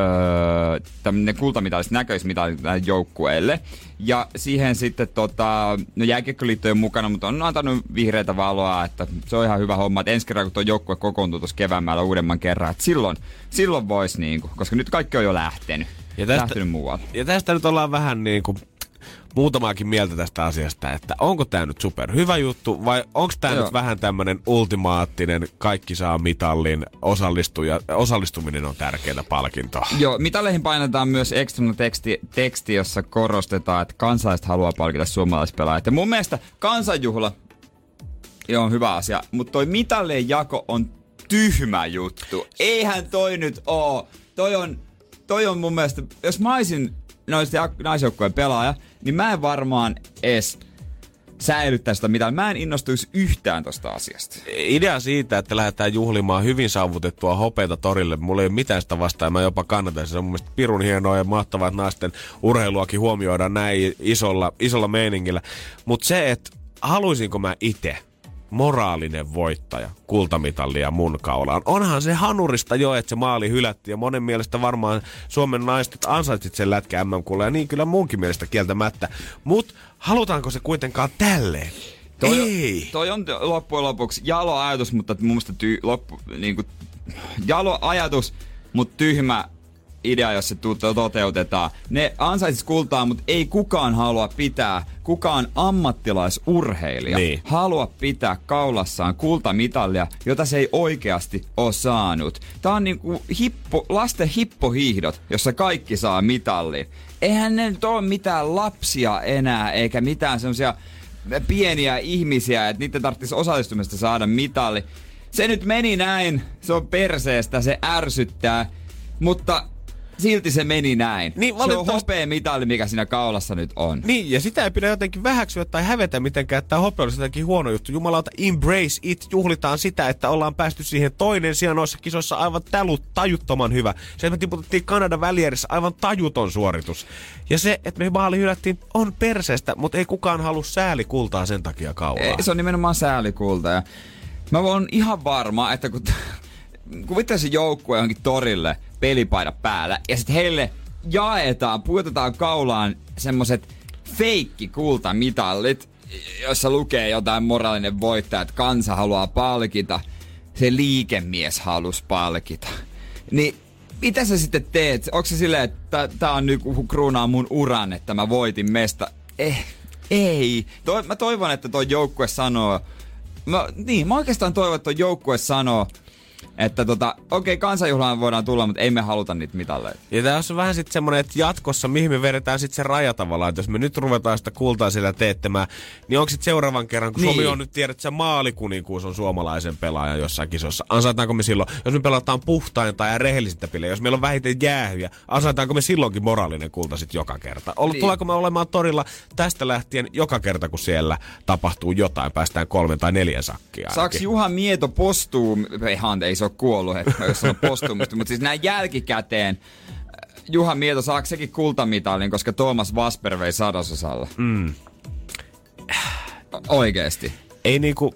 tämmönen kultamitalit, näköismitallit tälle joukkueelle. Ja siihen sitten tota, no jääkiekkoliitto ole mukana, mutta on antanut vihreitä valoa, että se on ihan hyvä homma, että ensi kerran kun tuo joukkue kokoontuu tuossa keväämällä uudemman kerran, että silloin, silloin voisi niinku, koska nyt kaikki on jo lähtenyt. Ja tästä- lähtenyt muualle. Ja tästä nyt ollaan vähän niin kuin muutamaakin mieltä tästä asiasta, että onko tämä nyt super hyvä juttu vai onko tämä nyt vähän tämmöinen ultimaattinen kaikki saa mitallin osallistuja, osallistuminen on tärkeää palkintoa. Joo, mitaleihin painetaan myös ekstrana teksti, teksti, jossa korostetaan, että kansalaiset haluaa palkita suomalaispelaajat. Ja mun mielestä kansanjuhla joo, on hyvä asia, mutta toi mitallien jako on tyhmä juttu. Eihän toi nyt oo. Toi on, toi on mun mielestä, jos mä olisin noista naisjoukkueen pelaaja, niin mä en varmaan edes säilyttäisi sitä mitään. Mä en innostuisi yhtään tosta asiasta. Idea siitä, että lähdetään juhlimaan hyvin saavutettua hopeita torille, mulla ei ole mitään sitä vastaan, mä jopa kannatan. Se on mun mielestä pirun hienoa ja mahtavaa, että naisten urheiluakin huomioidaan näin isolla, isolla meiningillä. Mutta se, että haluaisinko mä itse moraalinen voittaja kultamitallia mun kaulaan. Onhan se hanurista jo, että se maali hylättiin ja monen mielestä varmaan Suomen naiset ansaitsit sen lätkä mm ja niin kyllä munkin mielestä kieltämättä. Mut halutaanko se kuitenkaan tälleen? Toi, Ei. Toi on loppujen lopuksi jalo ajatus, mutta mun mielestä ty, loppu, niinku, jalo ajatus, mutta tyhmä idea, jos se toteutetaan. Ne ansaisis kultaa, mutta ei kukaan halua pitää, kukaan ammattilaisurheilija Niin. halua pitää kaulassaan kultamitalia, jota se ei oikeasti ole saanut. Tää on niinku hippo, lasten hippohiihdot, jossa kaikki saa mitallin. Eihän ne nyt ole mitään lapsia enää, eikä mitään semmosia pieniä ihmisiä, että niiden tarvitsisi osallistumista saada mitalli. Se nyt meni näin, se on perseestä, se ärsyttää, mutta silti se meni näin. Niin, se on hopea mitalli, mikä siinä kaulassa nyt on. Niin, ja sitä ei pidä jotenkin vähäksyä tai hävetä mitenkään, että tämä hope olisi jotenkin huono juttu. Jumalauta, embrace it, juhlitaan sitä, että ollaan päästy siihen toinen sija noissa kisoissa aivan tälut, tajuttoman hyvä. Se, että me tiputettiin Kanadan välierissä, aivan tajuton suoritus. Ja se, että me maali hylättiin, on perseestä, mutta ei kukaan halua sääli kultaa sen takia kauan. Ei, se on nimenomaan säälikulta. Ja mä oon ihan varma, että kun kuvittaa se joukkue johonkin torille pelipaida päällä ja sitten heille jaetaan, pujotetaan kaulaan semmoset feikki kultamitallit, jossa lukee jotain moraalinen voittaja, että kansa haluaa palkita, se liikemies halus palkita. Niin mitä sä sitten teet? Onko se silleen, että tää on nyt kruunaa mun uran, että mä voitin mesta? Eh, ei. Toi, mä toivon, että tuo joukkue sanoo, mä, niin, mä oikeastaan toivon, että tuo joukkue sanoo, että tota, okei, okay, kansanjuhlaan voidaan tulla, mutta ei me haluta niitä mitalleita. Ja tässä on vähän sitten semmoinen, että jatkossa, mihin me vedetään sitten se raja tavallaan, että jos me nyt ruvetaan sitä kultaa sillä teettämään, niin onko sitten seuraavan kerran, kun niin. Suomi on nyt tiedät, että se maalikuninkuus on suomalaisen pelaajan jossain kisossa, ansaitaanko me silloin, jos me pelataan puhtainta ja rehellisintä pelejä, jos meillä on vähiten jäähyjä, ansaitaanko me silloinkin moraalinen kulta sitten joka kerta? Ol, niin. Tuleeko me olemaan torilla tästä lähtien joka kerta, kun siellä tapahtuu jotain, päästään kolmen tai neljän sakkia? Saaks Juha Mieto postuu, ihan ei se ole kuollut, että jos on postuumista, mutta siis näin jälkikäteen, Juha Mieto, saako sekin kultamitalin, koska Thomas Vasper vei sadasosalla? Mm. Oikeesti. Ei niinku,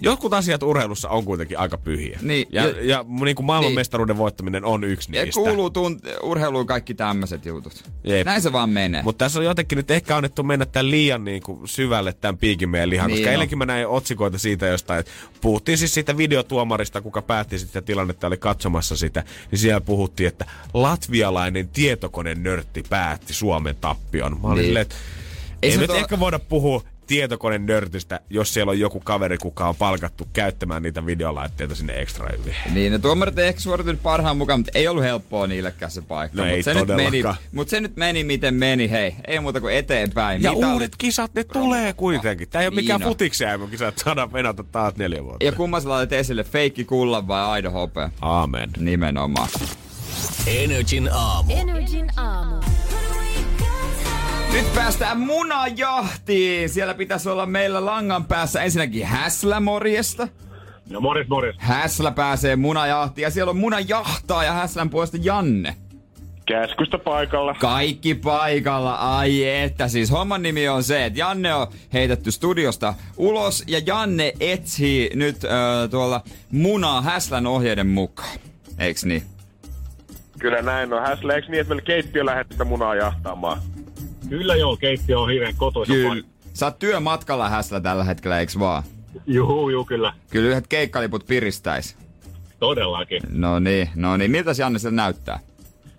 jotkut asiat urheilussa on kuitenkin aika pyhiä. Niin, ja, ja- ja, niin kuin maailmanmestaruuden niin. voittaminen on yksi Ja niistä. kuuluu tunt- urheiluun kaikki tämmöiset jutut. Jep. Näin se vaan menee. Mutta tässä on jotenkin nyt ehkä annettu mennä tämän liian niin kuin syvälle tämän piikin meidän lihan, Niin koska eilenkin mä näin otsikoita siitä jostain, että puhuttiin siis siitä videotuomarista, kuka päätti sitä tilannetta, oli katsomassa sitä, niin siellä puhuttiin, että latvialainen tietokonenörtti päätti Suomen tappion. Mä olin Niin. silleen, Ei nyt tuo- ehkä voida puhua tietokonenörtistä, jos siellä on joku kaveri, kuka on palkattu käyttämään niitä videolaitteita sinne ekstra hyvin. Niin, ne tuomarit ei ehkä suoritunut parhaan mukaan, mutta ei ollut helppoa niillekään se paikka. No Mut ei se nyt meni. Mutta se nyt meni miten meni, hei. Ei muuta kuin eteenpäin. Ja Mitalit- uudet kisat, ne tulee kuitenkin. Tää ei ole Niin mikään on. futiksia, kun kisat saadaan venata taas neljä vuotta. Ja kumman sä laitat esille, feikki kullan vai aito hopea? Aamen. Nimenomaan. Energin aamu. Energin aamu. Nyt päästään munajahtiin. Siellä pitäisi olla meillä langan päässä ensinnäkin Häslä morjesta. No morjes, morjes. Häslä pääsee munajahtiin ja siellä on munajahtaa ja Häslän puolesta Janne. Käskystä paikalla. Kaikki paikalla, ai että. Siis homman nimi on se, että Janne on heitetty studiosta ulos ja Janne etsii nyt äh, tuolla munaa Häslän ohjeiden mukaan. Eiks niin? Kyllä näin on. Häslä, eikö niin, että meillä keittiö lähettää munaa jahtaamaan? Kyllä joo, keittiö on hirveän kotoisa Kyllä. paikka. Sä oot työmatkalla Häslä tällä hetkellä, eiks vaan? Juu, juu, kyllä. Kyllä yhdet keikkaliput piristäis. Todellakin. No niin, no niin. Miltä Janne se näyttää?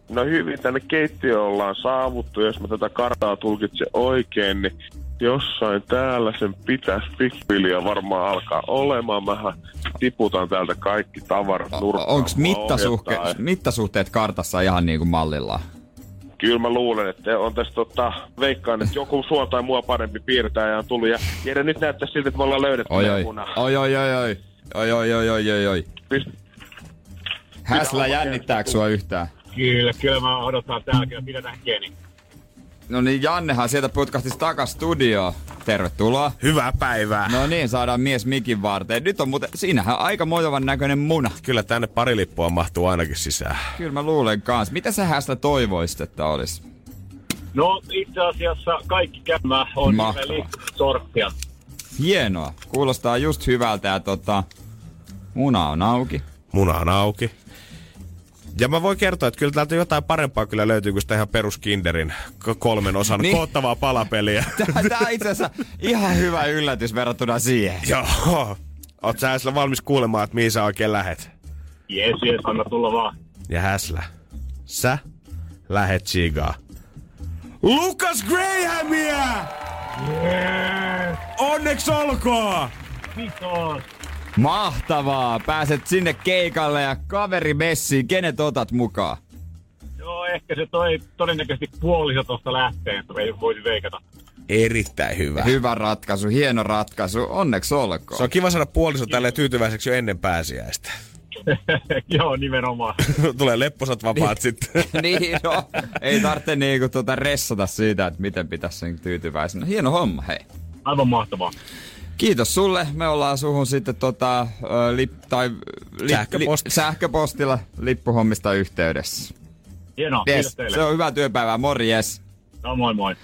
No hyvin, tänne keittiöön ollaan saavuttu. Jos mä tätä kartaa tulkitsen oikein, niin jossain täällä sen pitäisi pikkuhiljaa varmaan alkaa olemaan. Mähän tiputan täältä kaikki tavarat nurkkaan. Ohjattaa. mittasuhteet kartassa ihan niinku mallillaan? Kyllä mä luulen, että on tässä tota, veikkaan, että joku sua tai mua parempi piirtäjä on tullut. Ja Jere, nyt näyttää siltä, että me ollaan löydetty Oi oi. Oi oi oi oi. Oi oi oi oi oi oi. Pist- Häslä jännittääkö sua yhtään? Kyllä, kyllä mä odotan täällä, kyllä pidetään kiinni. No niin, Jannehan sieltä putkahtis takas studioon. Tervetuloa. Hyvää päivää. No niin, saadaan mies mikin varteen. Nyt on muuten, siinähän aika mojovan näköinen muna. Kyllä tänne pari lippua mahtuu ainakin sisään. Kyllä mä luulen kans. Mitä sä hästä toivoisit, että olisi? No itse asiassa kaikki käymä on sorttia. Hienoa. Kuulostaa just hyvältä ja tota, muna on auki. Muna on auki. Ja mä voin kertoa, että kyllä täältä jotain parempaa kyllä löytyy kuin sitä ihan perus Kinderin kolmen osan Niin. koottavaa palapeliä. Tää, tää on itse asiassa ihan hyvä yllätys verrattuna siihen. Joo. Oot sä Häslä valmis kuulemaan, että mihin sä oikein lähet? Jes, jes, anna tulla vaan. Ja Häslä, sä lähet Chigaa. Lucas Grahamia! Onneksi olkoon! Kiitos. Mahtavaa! Pääset sinne keikalle ja kaveri messiin. Kenet otat mukaan? Joo, ehkä se toi todennäköisesti puoliso tosta lähtee, että ei voisi veikata. Erittäin hyvä. Hyvä ratkaisu, hieno ratkaisu. Onneksi olkoon. Se on kiva saada puoliso tälleen tyytyväiseksi jo ennen pääsiäistä. Joo, nimenomaan. Tulee lepposat vapaat sitten. niin, no, ei tarvitse niinku tuota ressata siitä, että miten pitäisi sen tyytyväisenä. Hieno homma, hei. Aivan mahtavaa. Kiitos sulle. Me ollaan suhun sitten tota, lip, tai, lip, Sähköposti. Li, sähköpostilla lippuhommista yhteydessä. Hienoa, kiitos Yes, teille. se on hyvää työpäivää. Morjes. No, moi moi.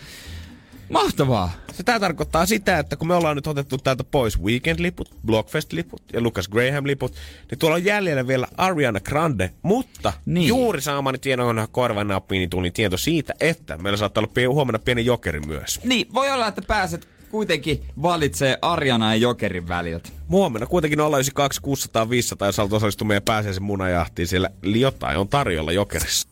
Mahtavaa. Se tää tarkoittaa sitä, että kun me ollaan nyt otettu täältä pois Weekend-liput, Blockfest-liput ja Lucas Graham-liput, niin tuolla on jäljellä vielä Ariana Grande, mutta Niin. juuri saamani tiedon korvanappiin niin tuli tieto siitä, että meillä saattaa olla huomenna pieni jokeri myös. Niin, voi olla, että pääset kuitenkin valitsee Arjana ja Jokerin väliltä? Huomenna kuitenkin 092 600 500, jos haluat osallistua meidän pääseisen munajahtiin, siellä jotain on tarjolla jokerissa.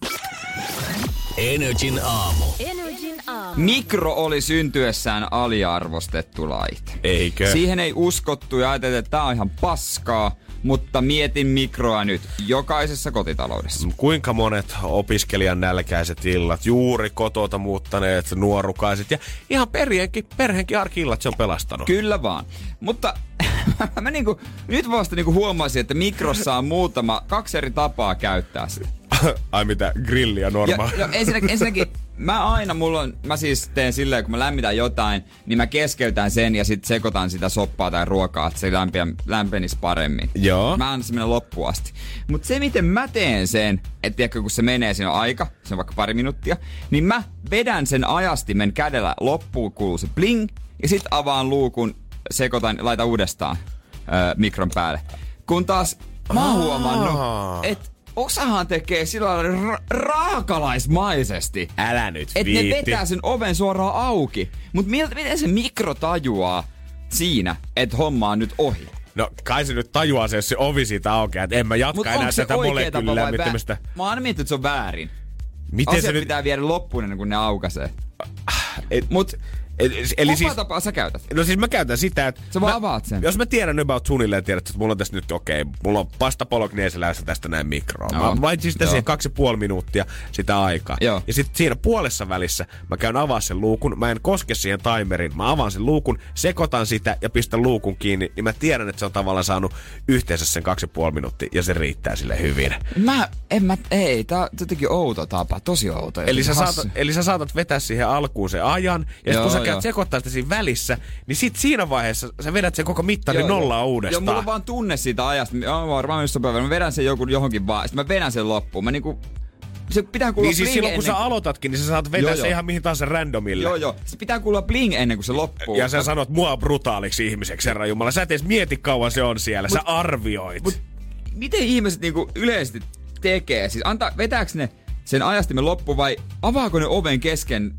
Energin aamu. Energin aamu. Mikro oli syntyessään aliarvostettu laite. Eikö? Siihen ei uskottu ja ajateltiin, että tämä on ihan paskaa, mutta mietin mikroa nyt jokaisessa kotitaloudessa. Kuinka monet opiskelijan nälkäiset illat, juuri kotota muuttaneet nuorukaiset ja ihan perheenkin, perheenkin arki-illat se on pelastanut. Kyllä vaan. Mutta mä niinku, nyt vasta niinku huomasin, että mikrossa on muutama, kaksi eri tapaa käyttää sitä. Ai mitä, grilliä normaa. Ja, ja ensinnäkin, ensinnäkin mä aina, mulla on, mä siis teen silleen, kun mä lämmitän jotain, niin mä keskeytän sen ja sitten sekoitan sitä soppaa tai ruokaa, että se lämpiä, lämpenisi paremmin. Joo. Mä annan se mennä loppuun asti. Mutta se, miten mä teen sen, että tiedätkö, kun se menee, siinä aika, se on vaikka pari minuuttia, niin mä vedän sen ajastimen kädellä loppuun, kuuluu se bling, ja sitten avaan luukun, sekoitan, laita uudestaan öö, mikron päälle. Kun taas mä oon huomannut, että osahan tekee sillä lailla ra- raakalaismaisesti. Älä nyt Että ne vetää sen oven suoraan auki. Mutta miten se mikro tajuaa siinä, että homma on nyt ohi? No kai se nyt tajuaa se, jos se ovi siitä aukeaa, että en mä jatka Mutta enää onko se tätä molekyylilämmittämistä. vä- Mä oon aina miettinyt, että se on väärin. Miten Asiat se nyt... pitää viedä loppuun ennen kuin ne aukaisee. Et, Mut eli siis... tapaa sä käytät? No siis mä käytän sitä, että... Sä vaan mä, avaat sen. Jos mä tiedän about suunnilleen, tiedät, että mulla on tässä nyt okei, okay, mulla on pasta poloknieselässä tästä näin mikroon. Joo. Mä vain sitä siihen kaksi ja puoli minuuttia sitä aikaa. Joo. Ja sitten siinä puolessa välissä mä käyn avaa sen luukun, mä en koske siihen timeriin, mä avaan sen luukun, sekoitan sitä ja pistän luukun kiinni, niin mä tiedän, että se on tavallaan saanut yhteensä sen kaksi ja puoli minuuttia ja se riittää sille hyvin. Mä, en mä, ei, tää on jotenkin outo tapa, tosi outo. Eli sä, saatat, eli sä saatat vetää siihen alkuun sen ajan, ja Joo, kun sä joo. käyt sekoittaa sitä siinä välissä, niin sit siinä vaiheessa sä vedät sen koko mittarin nollaa Joo, uudestaan. mulla on vaan tunne siitä ajasta. Joo, varmaan just päivänä. Mä vedän sen joku, johonkin vaan. Sitten mä vedän sen loppuun. Mä niinku... Se pitää kuulla Niin siis bling silloin kun ennen... sä aloitatkin, niin sä saat vetää Joo, se joo. ihan mihin tahansa randomille. Joo, joo. Se pitää kuulla bling ennen kuin se loppuu. Ja sä sanot mua brutaaliksi ihmiseksi, herra Jumala. Sä et edes mieti kauan se on siellä. sä arvioit. mut- Miten ihmiset niinku yleisesti tekee? Siis antaa, vetääks ne sen ajastimen loppu vai avaako ne oven kesken,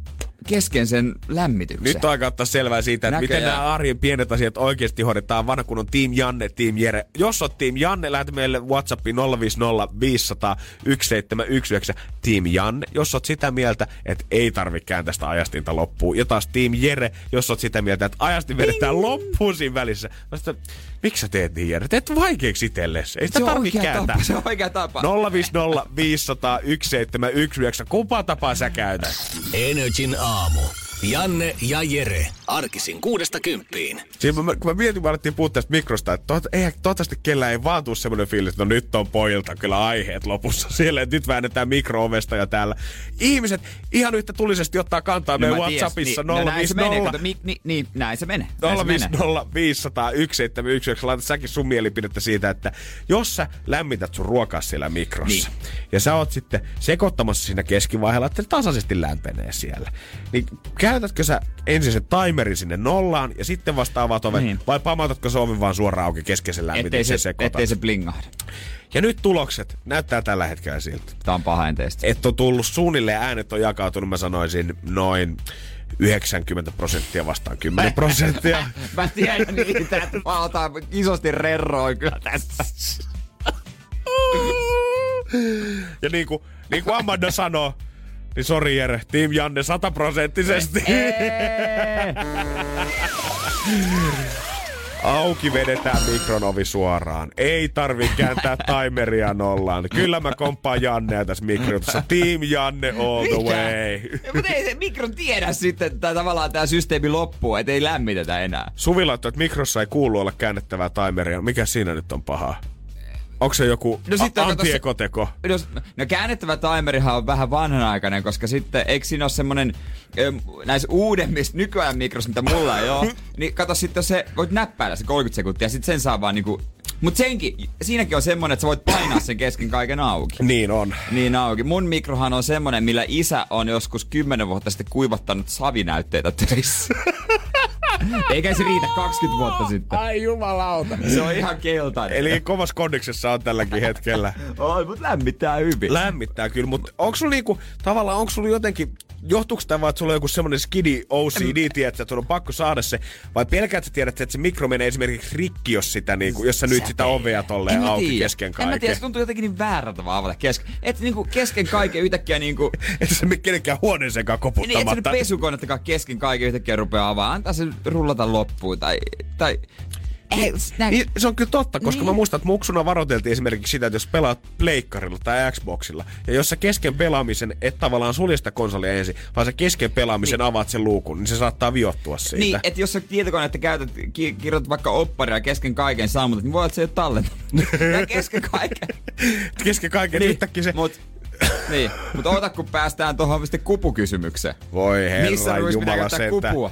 kesken sen lämmityksen? Nyt on aika ottaa selvää siitä, että miten Näköjään. nämä arjen pienet asiat oikeasti hoidetaan vanha kun on Team Janne, Team Jere. Jos on Team Janne, lähetä meille Whatsappiin 050 500 1719 Team Janne. Jos oot sitä mieltä, että ei tarvitse kääntää sitä ajastinta loppuun. Ja taas Team Jere, jos oot sitä mieltä, että ajastin vedetään loppuun siinä välissä. Sitä, miksi sä teet niin Jere? Teet vaikeaksi itsellesi. Ei sitä se on tarvitse kääntää. tapa, se on oikea tapa. 050 500 1719. Kumpaa tapaa sä käytät? Energin aamu. Janne ja Jere. Arkisin kuudesta kymppiin. Siis mä, kun mä mietin, mä alettiin puhua tästä mikrosta, että toiv- eihän toivottavasti kellään ei vaan tuu semmoinen fiilis, että no nyt on pojilta kyllä aiheet lopussa siellä, että nyt väännetään mikro-ovesta ja täällä. Ihmiset ihan yhtä tulisesti ottaa kantaa meidän mä ties, Whatsappissa niin, no näin se menee, 050 kato, mi, ni, niin, näin se menee. Näin se menee. 050 500 1719. Laitat säkin sun mielipidettä siitä, että jos sä lämmität sun ruokaa siellä mikrossa Niin. ja sä oot sitten sekoittamassa siinä keskivaiheella, että se tasaisesti lämpenee siellä, niin käytätkö sä ensin sen timerin sinne nollaan ja sitten vasta avaat oven Niin. vai pamautatko se oven vaan suoraan auki kesken sen Ettei lämmityksen se, sekoitat? ettei se blingahda. Ja nyt tulokset näyttää tällä hetkellä siltä. Tää on paha enteistä. Että on tullut suunnilleen äänet on jakautunut, mä sanoisin noin 90 prosenttia vastaan 10 prosenttia. Mä tiedän niitä, että mä otan isosti rerroin kyllä tässä. Ja niin kuin, niin kuin Amanda sanoo, niin sori Jere, Team Janne sataprosenttisesti. Auki vedetään mikron ovi suoraan. Ei tarvi kääntää timeria nollaan. Kyllä mä komppaan Jannea tässä mikrotussa. Team Janne all the way. Mutta ei se mikro tiedä sitten, että tavallaan tämä systeemi loppuu, että ei lämmitetä enää. Suvi laittoi, että mikrossa ei kuulu olla käännettävää timeria. Mikä siinä nyt on pahaa? Onko se joku No sitten a- antiekoteko? No, no käännettävä timerihan on vähän vanhanaikainen, koska sitten eikö siinä ole semmonen näissä uudemmissa nykyajan mikrossa, mitä mulla ei ole, niin kato sitten se voit näppäillä se 30 sekuntia, sitten sen saa vaan niinku... Mut senkin, siinäkin on semmonen, että sä voit painaa sen kesken kaiken auki. Niin on. Niin auki. Mun mikrohan on semmonen, millä isä on joskus 10 vuotta sitten kuivattanut savinäytteitä töissä. Eikä se riitä 20 vuotta sitten. Ai jumalauta. Se on ihan keltainen. Eli kovassa kondiksessa on tälläkin hetkellä. Oi, mut lämmittää hyvin. Lämmittää kyllä, mutta onko sulla niinku, tavallaan onko sulla jotenkin johtuuko tämä vaan, että sulla on joku semmoinen skidi OCD, tiedät, että sun on pakko saada se, vai pelkäät sä tiedät, että se mikro menee esimerkiksi rikki, jos, sitä, niinku, jos sä nyt sitä ovea tolleen En auki tiedä. kesken En kaiken. mä tiedä, se tuntuu jotenkin niin väärältä vaan avata kesken. Et niinku kesken kaiken yhtäkkiä niinku... Et sä mene kenenkään huoneeseenkaan Niin, et sä nyt koputtamatta. pesukonettakaan kesken kaiken yhtäkkiä rupeaa avaamaan. Antaa se rullata loppuun tai... tai ei, Niin, se on kyllä totta, koska Niin. mä muistan, että muksuna varoiteltiin esimerkiksi sitä, että jos pelaat pleikkarilla tai Xboxilla, ja jos sä kesken pelaamisen et tavallaan sulje sitä konsolia ensin, vaan sä kesken pelaamisen niin. avaat sen luukun, niin se saattaa viottua siitä. Niin, että jos sä tietokonetta käytät, ki- kirjoitat vaikka opparia kesken kaiken sammutat, niin voi olla, että se ei ole tallentanut. Kesken kaiken. Kesken kaiken niin. yhtäkkiä se... Mut, niin, mutta ota kun päästään tuohon sitten kupukysymykseen. Voi herra Missä jumala sentään. kupua?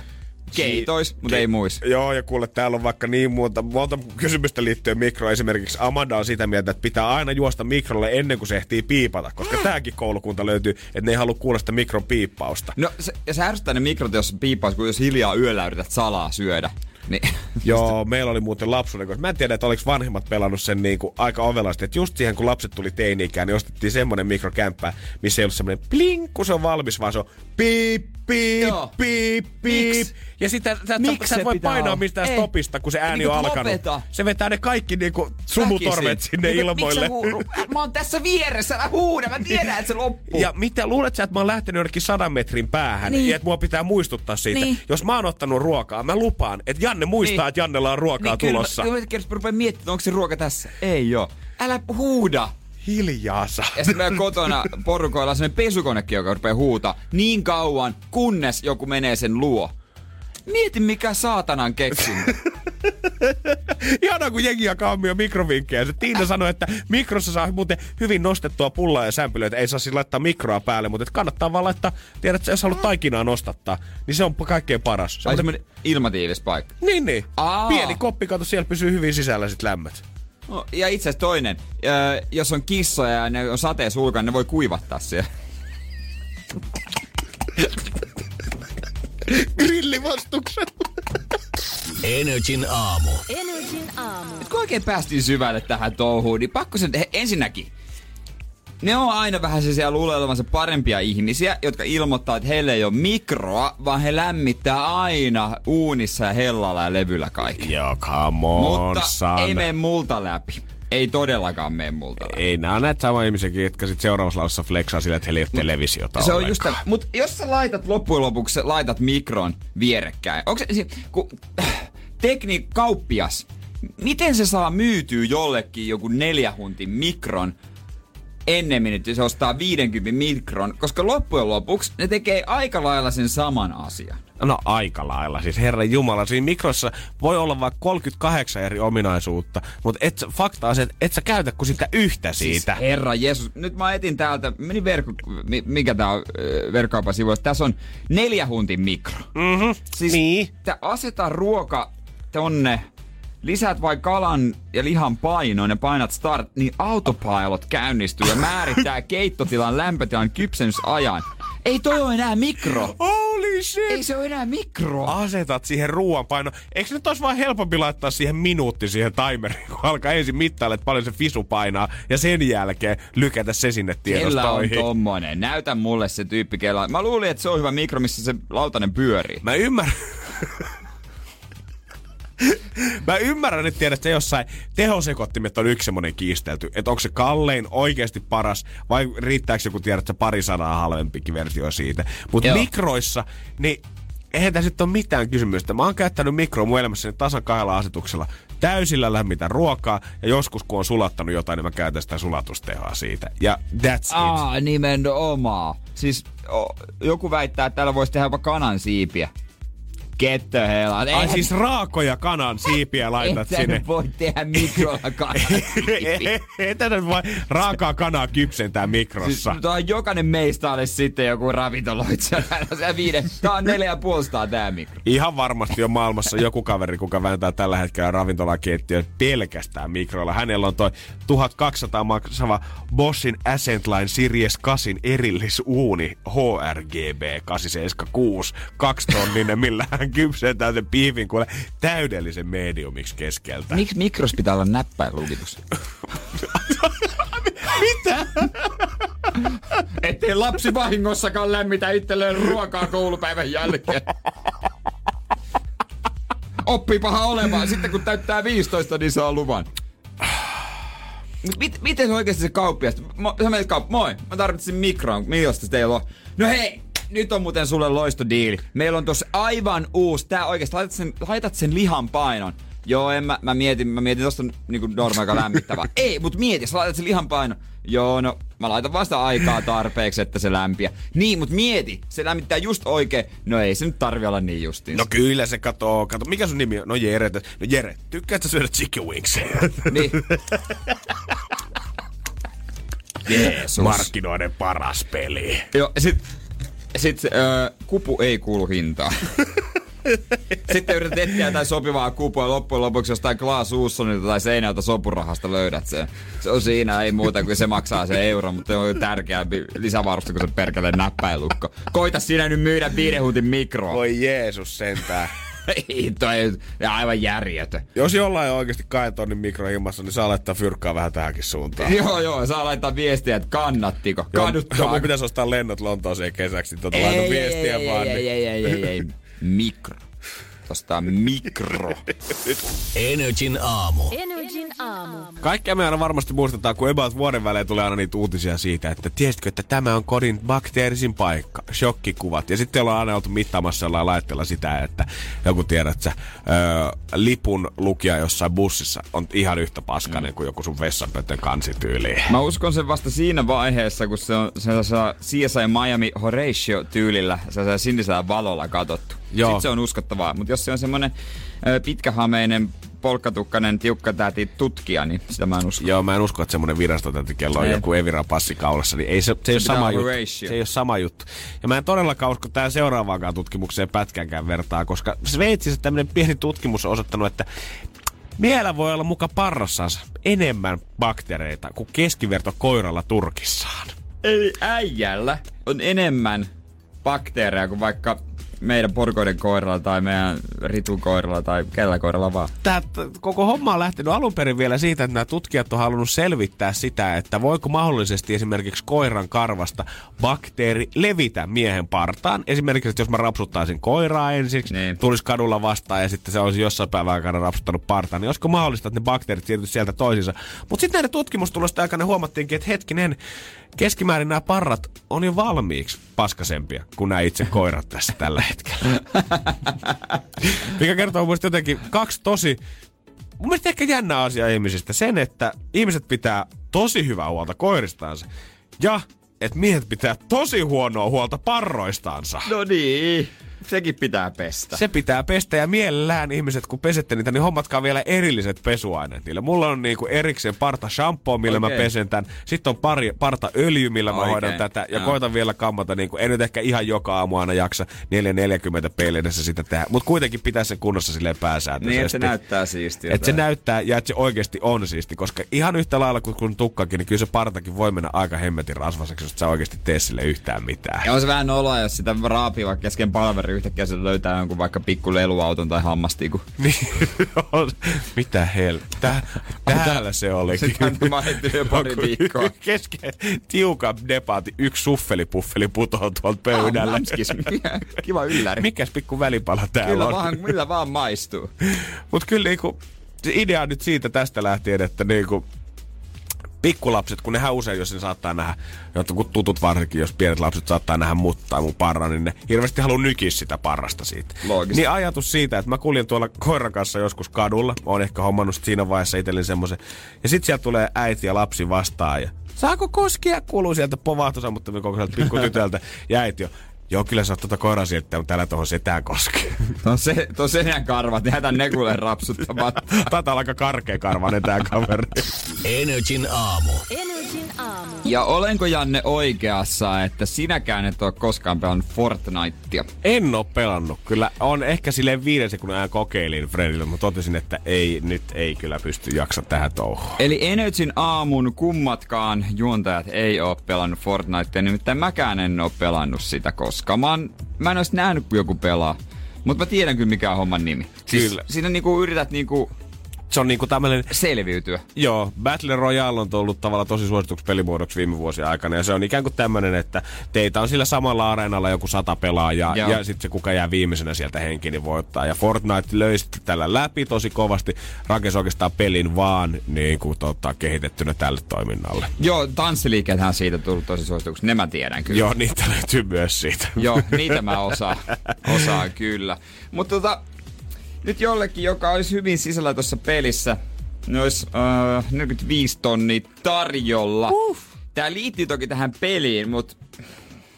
Keitois, mutta ei muis. Joo, ja kuule, täällä on vaikka niin muuta, monta kysymystä liittyen mikroon. Esimerkiksi Amanda on sitä mieltä, että pitää aina juosta mikrolle ennen kuin se ehtii piipata, koska tääkin koulukunta löytyy, että ne ei halua kuulla sitä mikron piippausta. No, se, ja se ärsyttää ne mikrot, jos piippaus, kun jos hiljaa yöllä yrität salaa syödä. Niin, Joo, meillä oli muuten lapsuuden koska Mä en tiedä, että oliko vanhemmat pelannut sen niinku aika ovelasti. Että just siihen, kun lapset tuli teini-ikään, niin ostettiin semmonen mikrokämppä, missä ei ollut semmonen plink, kun se on valmis, vaan se on piip, piip, Joo. piip, piip. Miks? Ja sitä sä, Miks sä et voi painaa olla? mistään Ei. stopista, kun se ääni Niin on kuin alkanut. lopeta. Se vetää ne kaikki niinku sumutorvet sinne Mutta ilmoille. sä? Mä oon tässä vieressä, älä huuda, mä tiedän, että se loppuu. Ja mitä luulet sä, että mä oon lähtenyt jonnekin sadan metrin päähän Niin. ja että mua pitää muistuttaa siitä. Niin. Jos mä oon ottanut ruokaa, mä lupaan, että Janne muistaa, Niin. että Jannella on ruokaa kyllä tulossa. Mä, kyllä mä rupean miettimään, onko se ruoka tässä. Ei oo. Älä huuda. Hiljaa saa. Ja sitten meillä kotona porukoilla on sellainen pesukonekin, joka rupeaa huutaa niin kauan, kunnes joku menee sen luo. Mieti mikä saatanan keksinyt. Ihanaa, kun jengi jakaa omia mikrovinkkejä. Se Tiina sanoi, että mikrossa saa muuten hyvin nostettua pullaa ja sämpylöitä. Ei saa siis laittaa mikroa päälle, mutta että kannattaa vaan laittaa, tiedätkö, jos haluat taikinaa nostattaa, niin se on kaikkein paras. Ai Semmoinen- semmonen ilmatiivis paikka. Niin, niin. Aa. Pieni koppi, kato, siellä pysyy hyvin sisällä sit lämmöt. No, ja itse asiassa toinen, ö, jos on kissoja ja ne on sateessa ulkona, ne voi kuivattaa siellä. Grillivastukset. Energin aamu. Energin aamu. Nyt kun oikein päästiin syvälle tähän touhuun, niin pakko sen, he, ensinnäkin, ne on aina vähän sellaisia luulee olevansa parempia ihmisiä, jotka ilmoittaa, että heillä ei ole mikroa, vaan he lämmittää aina uunissa ja hellalla ja levyllä kaikki. Joo, come on, Mutta son. ei mene multa läpi. Ei todellakaan mene multa läpi. Ei, nää on näitä samoja ihmisiä, jotka sit seuraavassa lausussa flexaa sillä, että heillä ei ole televisiota Se on just. Mutta jos sä laitat loppujen lopuksi, laitat mikron vierekkäin. Onko se, kun, tekniik kauppias, miten se saa myytyä jollekin joku neljä huntin mikron ennemmin, että se ostaa 50 mikron, koska loppujen lopuksi ne tekee aika lailla sen saman asian. No aika lailla. Siis herran jumala, siinä mikrossa voi olla vaikka 38 eri ominaisuutta, mutta et, fakta on se, että et sä käytä kuin sitä yhtä siitä. Siis herra Jeesus, nyt mä etin täältä, meni verkko, mi- mikä tää on verkkokaupan sivuilla, tässä on neljä huntin mikro. Mhm, Siis niin. Tää aseta ruoka tonne, lisäät vain kalan ja lihan painoon ja painat start, niin autopilot käynnistyy ja määrittää keittotilan lämpötilan kypsennysajan. Ei toi ole enää mikro. Holy shit! Ei se ole enää mikro. Asetat siihen ruoan paino. Eikö nyt olisi vaan helpompi laittaa siihen minuutti siihen timeriin, kun alkaa ensin mittailla, että paljon se fisu painaa, ja sen jälkeen lykätä se sinne Kellä on tiedostoihin. tommonen? Näytä mulle se tyyppi, kella. Mä luulin, että se on hyvä mikro, missä se lautanen pyörii. Mä ymmärrän. Mä ymmärrän, että tiedät, että jossain tehosekottimet on yksi semmonen kiistelty, että onko se kallein oikeasti paras vai riittääkö joku tiedät, että pari sadaa halvempikin versio siitä. Mutta mikroissa, niin eihän tässä nyt ole mitään kysymystä. Mä oon käyttänyt mikroa mun elämässäni tasan kahdella asetuksella. Täysillä lämmitä ruokaa ja joskus kun on sulattanut jotain, niin mä käytän sitä sulatustehoa siitä. Ja that's it. Aa, nimenomaan. Siis o, joku väittää, että täällä voisi tehdä jopa kanan siipiä. Get the hell out. Ai siis raakoja kanan siipiä laitat et sä sinne. voi tehdä mikrolla kanan tätä voi raakaa kanaa kypsentää Siis, mikrossa. tää on jokainen meistä olisi sitten joku ravintoloitsija. Tää on neljä puolestaan tää mikro. Ihan varmasti on maailmassa joku kaveri, kuka vääntää tällä hetkellä ravintolakeittiön pelkästään mikroilla. Hänellä on toi 1200 maksava Boschin Ascentline Series 8 erillisuuni HRGB 876. Kaksitonninen, millä hän kypsentää sen piivin kuule täydellisen mediumiksi keskeltä. Miksi mikros pitää olla näppäinlukitus? Mitä? ettei lapsi vahingossakaan lämmitä itselleen ruokaa koulupäivän jälkeen. Oppipaha olemaan. Sitten kun täyttää 15, niin saa luvan. Mut Mit, miten oikeasti se kauppias? Mo, sä menet kaup- moi, mä tarvitsin mikroon. Millaista teillä on? No hei, nyt on muuten sulle loistodiili. Meillä on tossa aivan uusi. Tää oikeesti, laitat sen, laitat sen lihan painon. Joo, en mä, mä mietin, mä mietin tosta niinku norma aika lämmittävää. Ei, mut mieti, sä laitat sen lihan painon. Joo, no mä laitan vasta aikaa tarpeeksi, että se lämpiä. Niin, mut mieti, se lämmittää just oikein. No ei se nyt tarvi olla niin justiin. No kyllä se katoo. Kato, mikä sun nimi on? No Jere. No Jere, tykkäätkö syödä chicken wings? Niin. Jeesus. Markkinoiden paras peli. Joo, sit, sit öö, kupu ei kuulu hintaan. Sitten yrität etsiä jotain sopivaa kupua loppujen lopuksi jostain Klaas Uussonilta tai Seinältä sopurahasta löydät sen. Se on siinä, ei muuta kuin se maksaa se euro, mutta se on tärkeämpi lisävaruste kuin se perkeleen näppäilukko. Koita sinä nyt myydä viiden huutin mikroa. Voi Jeesus sentään. Ei, toi ja aivan järjetön. Jos jollain on oikeasti kahden tonnin mikro ilmassa, niin saa laittaa fyrkkaa vähän tähänkin suuntaan. Joo, joo, saa laittaa viestiä, että kannattiko. Kaduttaa. joo, mun pitäisi ostaa lennot Lontooseen kesäksi, niin tuota Ei, laitan ei, viestiä ei, vaan. ei, niin- ei, ei, ei, ei, Mikro. Tosta mikro. Energin aamu. Energin aamu. Kaikkea me aina varmasti muistetaan, kun about vuoden välein tulee aina niitä uutisia siitä, että tiesitkö, että tämä on kodin bakteerisin paikka. Shokkikuvat. Ja sitten ollaan aina oltu mittaamassa jollain laitteella sitä, että joku tiedät sä, öö, lipun lukija jossain bussissa on ihan yhtä paskainen kuin joku sun vessanpöntön kansityyli. Mä uskon sen vasta siinä vaiheessa, kun se on se saa CSI Miami Horatio tyylillä, se on sinisellä valolla katottu. Joo. Sitten se on uskottavaa. Mutta jos se on semmonen ö, pitkähameinen, polkkatukkainen, tiukkatäti tutkija, niin sitä mä en usko. Joo, mä en usko, että semmoinen virastotäti, kello on Ei. joku Evira passi kaulassa, niin ei se, se, ei ole sama juttu. Se ei ole sama juttu. Ja mä en todellakaan usko tähän seuraavaankaan tutkimukseen pätkänkään vertaa, koska Sveitsissä tämmöinen pieni tutkimus on osoittanut, että Miehellä voi olla muka parrassansa enemmän bakteereita kuin keskiverto koiralla turkissaan. Eli äijällä on enemmän bakteereja kuin vaikka meidän porkoiden koiralla tai meidän ritun koiralla tai kellä koiralla vaan. Tämä t- koko homma on lähtenyt alun perin vielä siitä, että nämä tutkijat on halunnut selvittää sitä, että voiko mahdollisesti esimerkiksi koiran karvasta bakteeri levitä miehen partaan. Esimerkiksi, että jos mä rapsuttaisin koiraa ensiksi, niin. tulisi kadulla vastaan ja sitten se olisi jossain päivän aikana rapsuttanut partaan, niin olisiko mahdollista, että ne bakteerit siirtyisivät sieltä toisiinsa. Mutta sitten näiden tutkimustulosten aikana huomattiinkin, että hetkinen, keskimäärin nämä parrat on jo valmiiksi paskasempia kuin nämä itse koirat tässä tällä hetkellä. Mikä kertoo mielestä jotenkin kaksi tosi mun mielestä ehkä jännä asia ihmisistä. Sen, että ihmiset pitää tosi hyvää huolta koiristaansa. Ja että miehet pitää tosi huonoa huolta parroistansa. No niin, sekin pitää pestä. Se pitää pestä ja mielellään ihmiset, kun pesette niitä, niin hommatkaa vielä erilliset pesuaineet niille. Mulla on niinku erikseen parta shampoo, millä okay. mä pesen tän. Sitten on pari parta öljy, millä mä Oikein, hoidan tätä. Ja joo. koitan vielä kammata, niinku, en nyt ehkä ihan joka aamu aina jaksa 4.40 peilin edessä sitä tehdä. Mutta kuitenkin pitää sen kunnossa silleen pääsääntöisesti. Niin, että se näyttää siistiltä. Että se näyttää ja että se oikeasti on siisti, koska ihan yhtä lailla kuin kun tukkakin, niin kyllä se partakin voi mennä aika hemmetin rasvaseksi, jos sä oikeasti tee sille yhtään mitään. Ja on se vähän noloa, jos sitä raapii vaikka kesken palveri yhtäkkiä se löytää jonkun vaikka pikku leluauton tai hammastiku. Niin, mitä hel... Tää, täällä se olikin. Sitten mä jo pari viikkoa. Kesken tiukan debaatti yksi suffelipuffeli putoaa tuolta pöydällä. Ah. Kiva ylläri. Mikäs pikku välipala täällä Kyllä on? vaan, millä vaan maistuu. Mut kyllä niinku, se idea nyt siitä tästä lähtien, että niinku, pikkulapset, kun nehän usein, jos ne saattaa nähdä, jotkut tutut varsinkin, jos pienet lapset saattaa nähdä mut tai mun parra, niin ne hirveästi haluaa nykiä sitä parrasta siitä. Loogista. Niin ajatus siitä, että mä kuljen tuolla koiran kanssa joskus kadulla, mä oon ehkä hommannut siinä vaiheessa itselleni semmoisen, ja sit sieltä tulee äiti ja lapsi vastaan, ja saako koskea, kuuluu sieltä povahtosammuttamien kokoiselta pikkutytöltä, ja äiti on, Joo, kyllä sä oot tuota koiraa sieltä, mutta täällä tuohon setään koskee. Tuon se, ton senän karvat, jätän ne kuule rapsuttamaan. Taitaa olla aika karkea karvanen tää kaveri. Energin aamu. Energin aamu. Ja olenko Janne oikeassa, että sinäkään et ole koskaan pelannut Fortnitea? En oo pelannut. Kyllä on ehkä silleen viiden sekunnin ajan kokeilin Fredille, mutta totesin, että ei, nyt ei kyllä pysty jaksa tähän touhuun. Eli Energin aamun kummatkaan juontajat ei ole pelannut Fortnitea, nimittäin mäkään en ole pelannut sitä koskaan. Mä, oon, mä en olisi nähnyt, kun joku pelaa. Mutta mä tiedän kyllä, mikä on homman nimi. Siis Kyllä. Siinä niinku yrität niinku se on niinku tämmönen... Selviytyä. Joo, Battle Royale on tullut tavallaan tosi suosituksi pelimuodoksi viime vuosien aikana. Ja se on ikään kuin tämmönen, että teitä on sillä samalla areenalla joku sata pelaajaa. Joo. Ja sitten se kuka jää viimeisenä sieltä henkiin, niin voittaa. Ja Fortnite sitten tällä läpi tosi kovasti. Rakensi oikeastaan pelin vaan niin kuin, tota, kehitettynä tälle toiminnalle. Joo, tanssiliikkeethän on siitä tullut tosi suosituksi. Ne mä tiedän kyllä. Joo, niitä löytyy myös siitä. Joo, niitä mä osaan. Osaan kyllä. Mutta tota, nyt jollekin, joka olisi hyvin sisällä tuossa pelissä, ne olisi äh, 45 tonnia tarjolla. Uh. Tää liittyy toki tähän peliin, mutta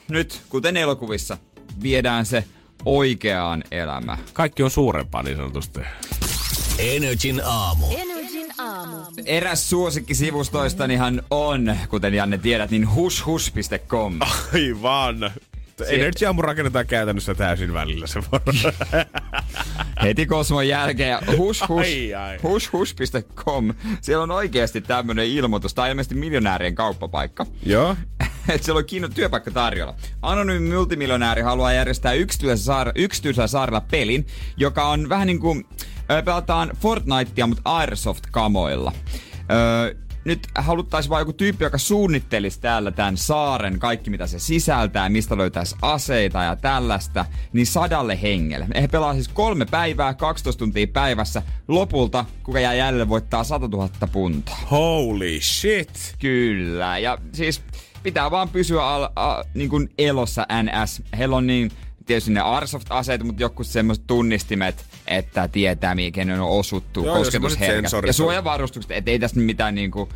nyt, kuten elokuvissa, viedään se oikeaan elämään. Kaikki on suurempaa niin sanotusti. Energin aamu. Energin aamu. Eräs suosikkisivustoistanihan on, kuten Janne tiedät, niin hushhush.com. Aivan. Energy Aamu rakennetaan käytännössä täysin välillä se Heti Kosmon jälkeen hush, hush, ai. hushhush.com. Siellä on oikeasti tämmönen ilmoitus. Tämä on ilmeisesti miljonäärien kauppapaikka. Joo. että siellä on kiinno työpaikka tarjolla. Anonyymi multimiljonääri haluaa järjestää yksityisellä, saar- yksityisellä saarella pelin, joka on vähän niin kuin, pelataan Fortnitea, mutta Airsoft-kamoilla. Ö, nyt haluttaisiin vaan joku tyyppi, joka suunnittelisi täällä tämän saaren, kaikki mitä se sisältää, mistä löytäisi aseita ja tällaista, niin sadalle hengelle. He pelaa siis kolme päivää, 12 tuntia päivässä. Lopulta, kuka jää jäljelle, voittaa 100 000 puntaa. Holy shit. Kyllä, ja siis pitää vaan pysyä al, a, niin kuin elossa NS. Heillä on niin tietysti ne Airsoft-aseet, mutta joku semmoiset tunnistimet, että tietää, mihin on osuttu, Joo, ja kosketusherkät. Ja suojavarustukset, ettei tästä mitään niinku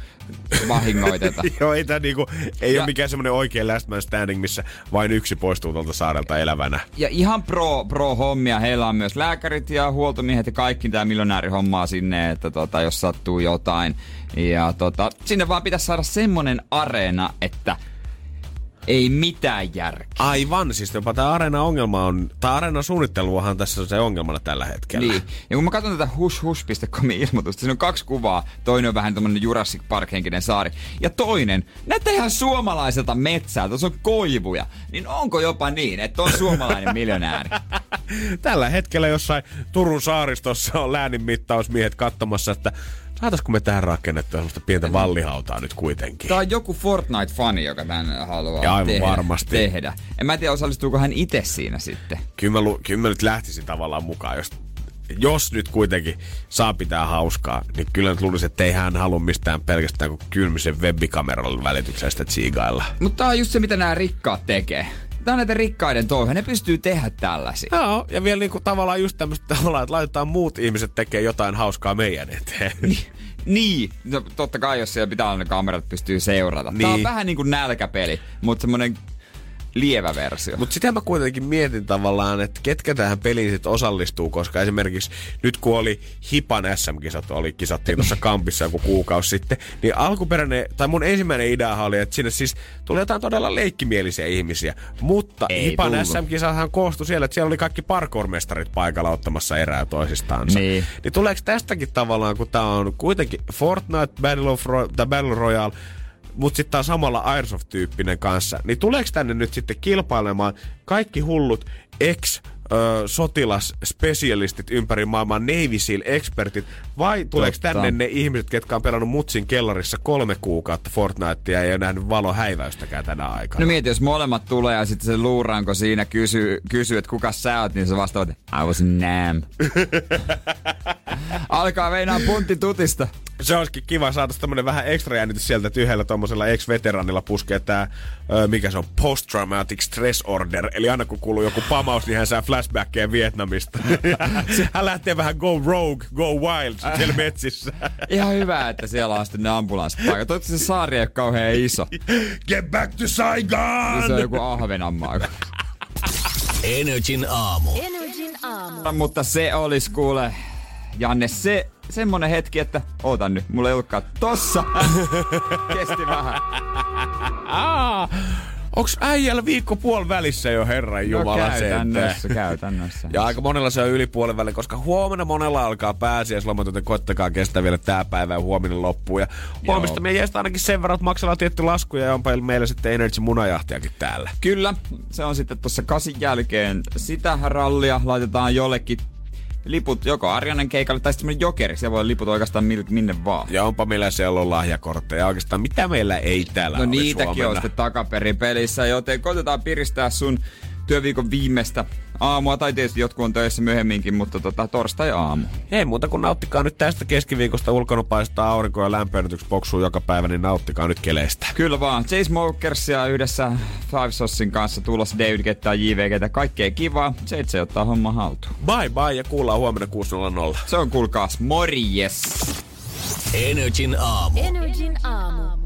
vahingoiteta. Joo, ei tää niinku, ei Ja- ole mikään semmonen oikea last man standing, missä vain yksi poistuu tuolta saarelta elävänä. Ja ihan pro, pro hommia. Heillä on myös lääkärit ja huoltomiehet ja kaikki tämä miljonääri hommaa sinne, että tota, jos sattuu jotain. Ja tota, sinne vaan pitäisi saada semmonen areena, että ei mitään järkeä. Aivan, siis jopa tämä areena-ongelma on, tai areenan suunnitteluahan tässä on se ongelmana tällä hetkellä. Niin. Ja kun mä katson tätä hushhush.comin ilmoitusta, siinä on kaksi kuvaa. Toinen on vähän tämmönen Jurassic Park-henkinen saari. Ja toinen näyttää ihan suomalaiselta metsältä. Tuossa on koivuja. Niin onko jopa niin, että on suomalainen miljonääri? Tällä hetkellä jossain Turun saaristossa on läänin mittausmiehet katsomassa, että saataisiko me tähän rakennettua sellaista pientä vallihautaa nyt kuitenkin. Tämä on joku Fortnite-fani, joka tän haluaa Ja aivan tehdä, varmasti. tehdä. En mä tiedä, osallistuuko hän itse siinä sitten. Kyllä mä, lu- kyllä mä nyt lähtisin tavallaan mukaan, jos, jos nyt kuitenkin saa pitää hauskaa, niin kyllä nyt luulisin, että ei hän halua mistään pelkästään kuin kylmisen webikameran välityksellä sitä tsiigailla. Mutta tää on just se, mitä nämä rikkaat tekee. Tää on näitä rikkaiden touhuja. Ne pystyy tehdä tällaisia. Joo, ja vielä niinku tavallaan just tämmöistä tavallaan, että laitetaan muut ihmiset tekee jotain hauskaa meidän eteen. Niin, no, totta kai jos siellä pitää olla ne kamerat, pystyy seurata. Niin. Tää on Niin. vähän niin kuin nälkäpeli, mutta semmonen lievä versio. Mutta sitä mä kuitenkin mietin tavallaan, että ketkä tähän peliin sit osallistuu, koska esimerkiksi nyt kun oli Hipan SM-kisat, oli kisattiin tuossa kampissa joku kuukausi sitten, niin alkuperäinen, tai mun ensimmäinen idea oli, että sinne siis tuli jotain todella leikkimielisiä ihmisiä, mutta Ei Hipan tullut. SM-kisathan koostui siellä, että siellä oli kaikki parkourmestarit paikalla ottamassa erää toisistaansa. Niin. niin tuleeko tästäkin tavallaan, kun tää on kuitenkin Fortnite Battle, of Ro- tai Battle Royale, mutta sitten taas samalla Airsoft-tyyppinen kanssa, niin tuleeko tänne nyt sitten kilpailemaan kaikki hullut ex ö, sotilasspesialistit ympäri maailmaa, Navy Seal-expertit, vai tuleeko Totta. tänne ne ihmiset, ketkä on pelannut mutsin kellarissa kolme kuukautta Fortnitea ja ei ole nähnyt valohäiväystäkään tänä aikana? No mieti, jos molemmat tulee ja sitten se luuraanko siinä kysyy, kysyy että kuka sä oot, niin se vastaavat, I was Nam. Alkaa meinaa puntti tutista. se olisikin kiva saada tämmönen vähän ekstra jännitys sieltä, että yhdellä tommosella ex-veteranilla puskee tää, ö, mikä se on, post-traumatic stress order. Eli aina kun kuuluu joku pamaus, niin hän saa flashbackkejä Vietnamista. hän lähtee vähän go rogue, go wild siellä metsissä. Ihan hyvä, että siellä on sitten ne ambulanssipaikat. Toivottavasti se saari ei ole kauhean iso. Get back to Saigon! Se on joku Ahvenanmaa. Energin aamu. Energin aamu. Mutta se olisi kuule, Janne, se semmonen hetki, että ootan nyt, mulla ei ollutkaan tossa. Kesti vähän. Onks äijällä viikko puoli välissä jo, herran jumala no, käytännössä, käytännössä. Ja aika monella se on yli puolen välin, koska huomenna monella alkaa pääsiäislomat, joten koittakaa kestää vielä tää päivä ja huominen loppuu. Ja huomista me jestä ainakin sen verran, että maksellaan tietty lasku ja onpa meillä sitten Energy munajahtiakin täällä. Kyllä, se on sitten tuossa kasin jälkeen sitä rallia. Laitetaan jollekin liput joko Arjanen keikalle tai sitten jokeri. Siellä voi liput oikeastaan minne vaan. Ja onpa meillä siellä on lahjakortteja. Oikeastaan mitä meillä ei täällä No niitäkin Suomena. on sitten takaperin pelissä, joten koitetaan piristää sun työviikon viimeistä aamua, tai tietysti jotkut on töissä myöhemminkin, mutta tota, torstai-aamu. Ei muuta kuin nauttikaa nyt tästä keskiviikosta. Ulkona paistaa aurinko ja lämpöennätys poksuu joka päivä, niin nauttikaa nyt keleistä. Kyllä vaan. J. Smokersia yhdessä Five Sossin kanssa tulossa David Gettaa JVGtä. Kaikkea kivaa. J. ottaa homma haltuun. Bye bye ja kuullaan huomenna 6.00. Se on kuulkaas morjes. Energin aamu. Energin aamu.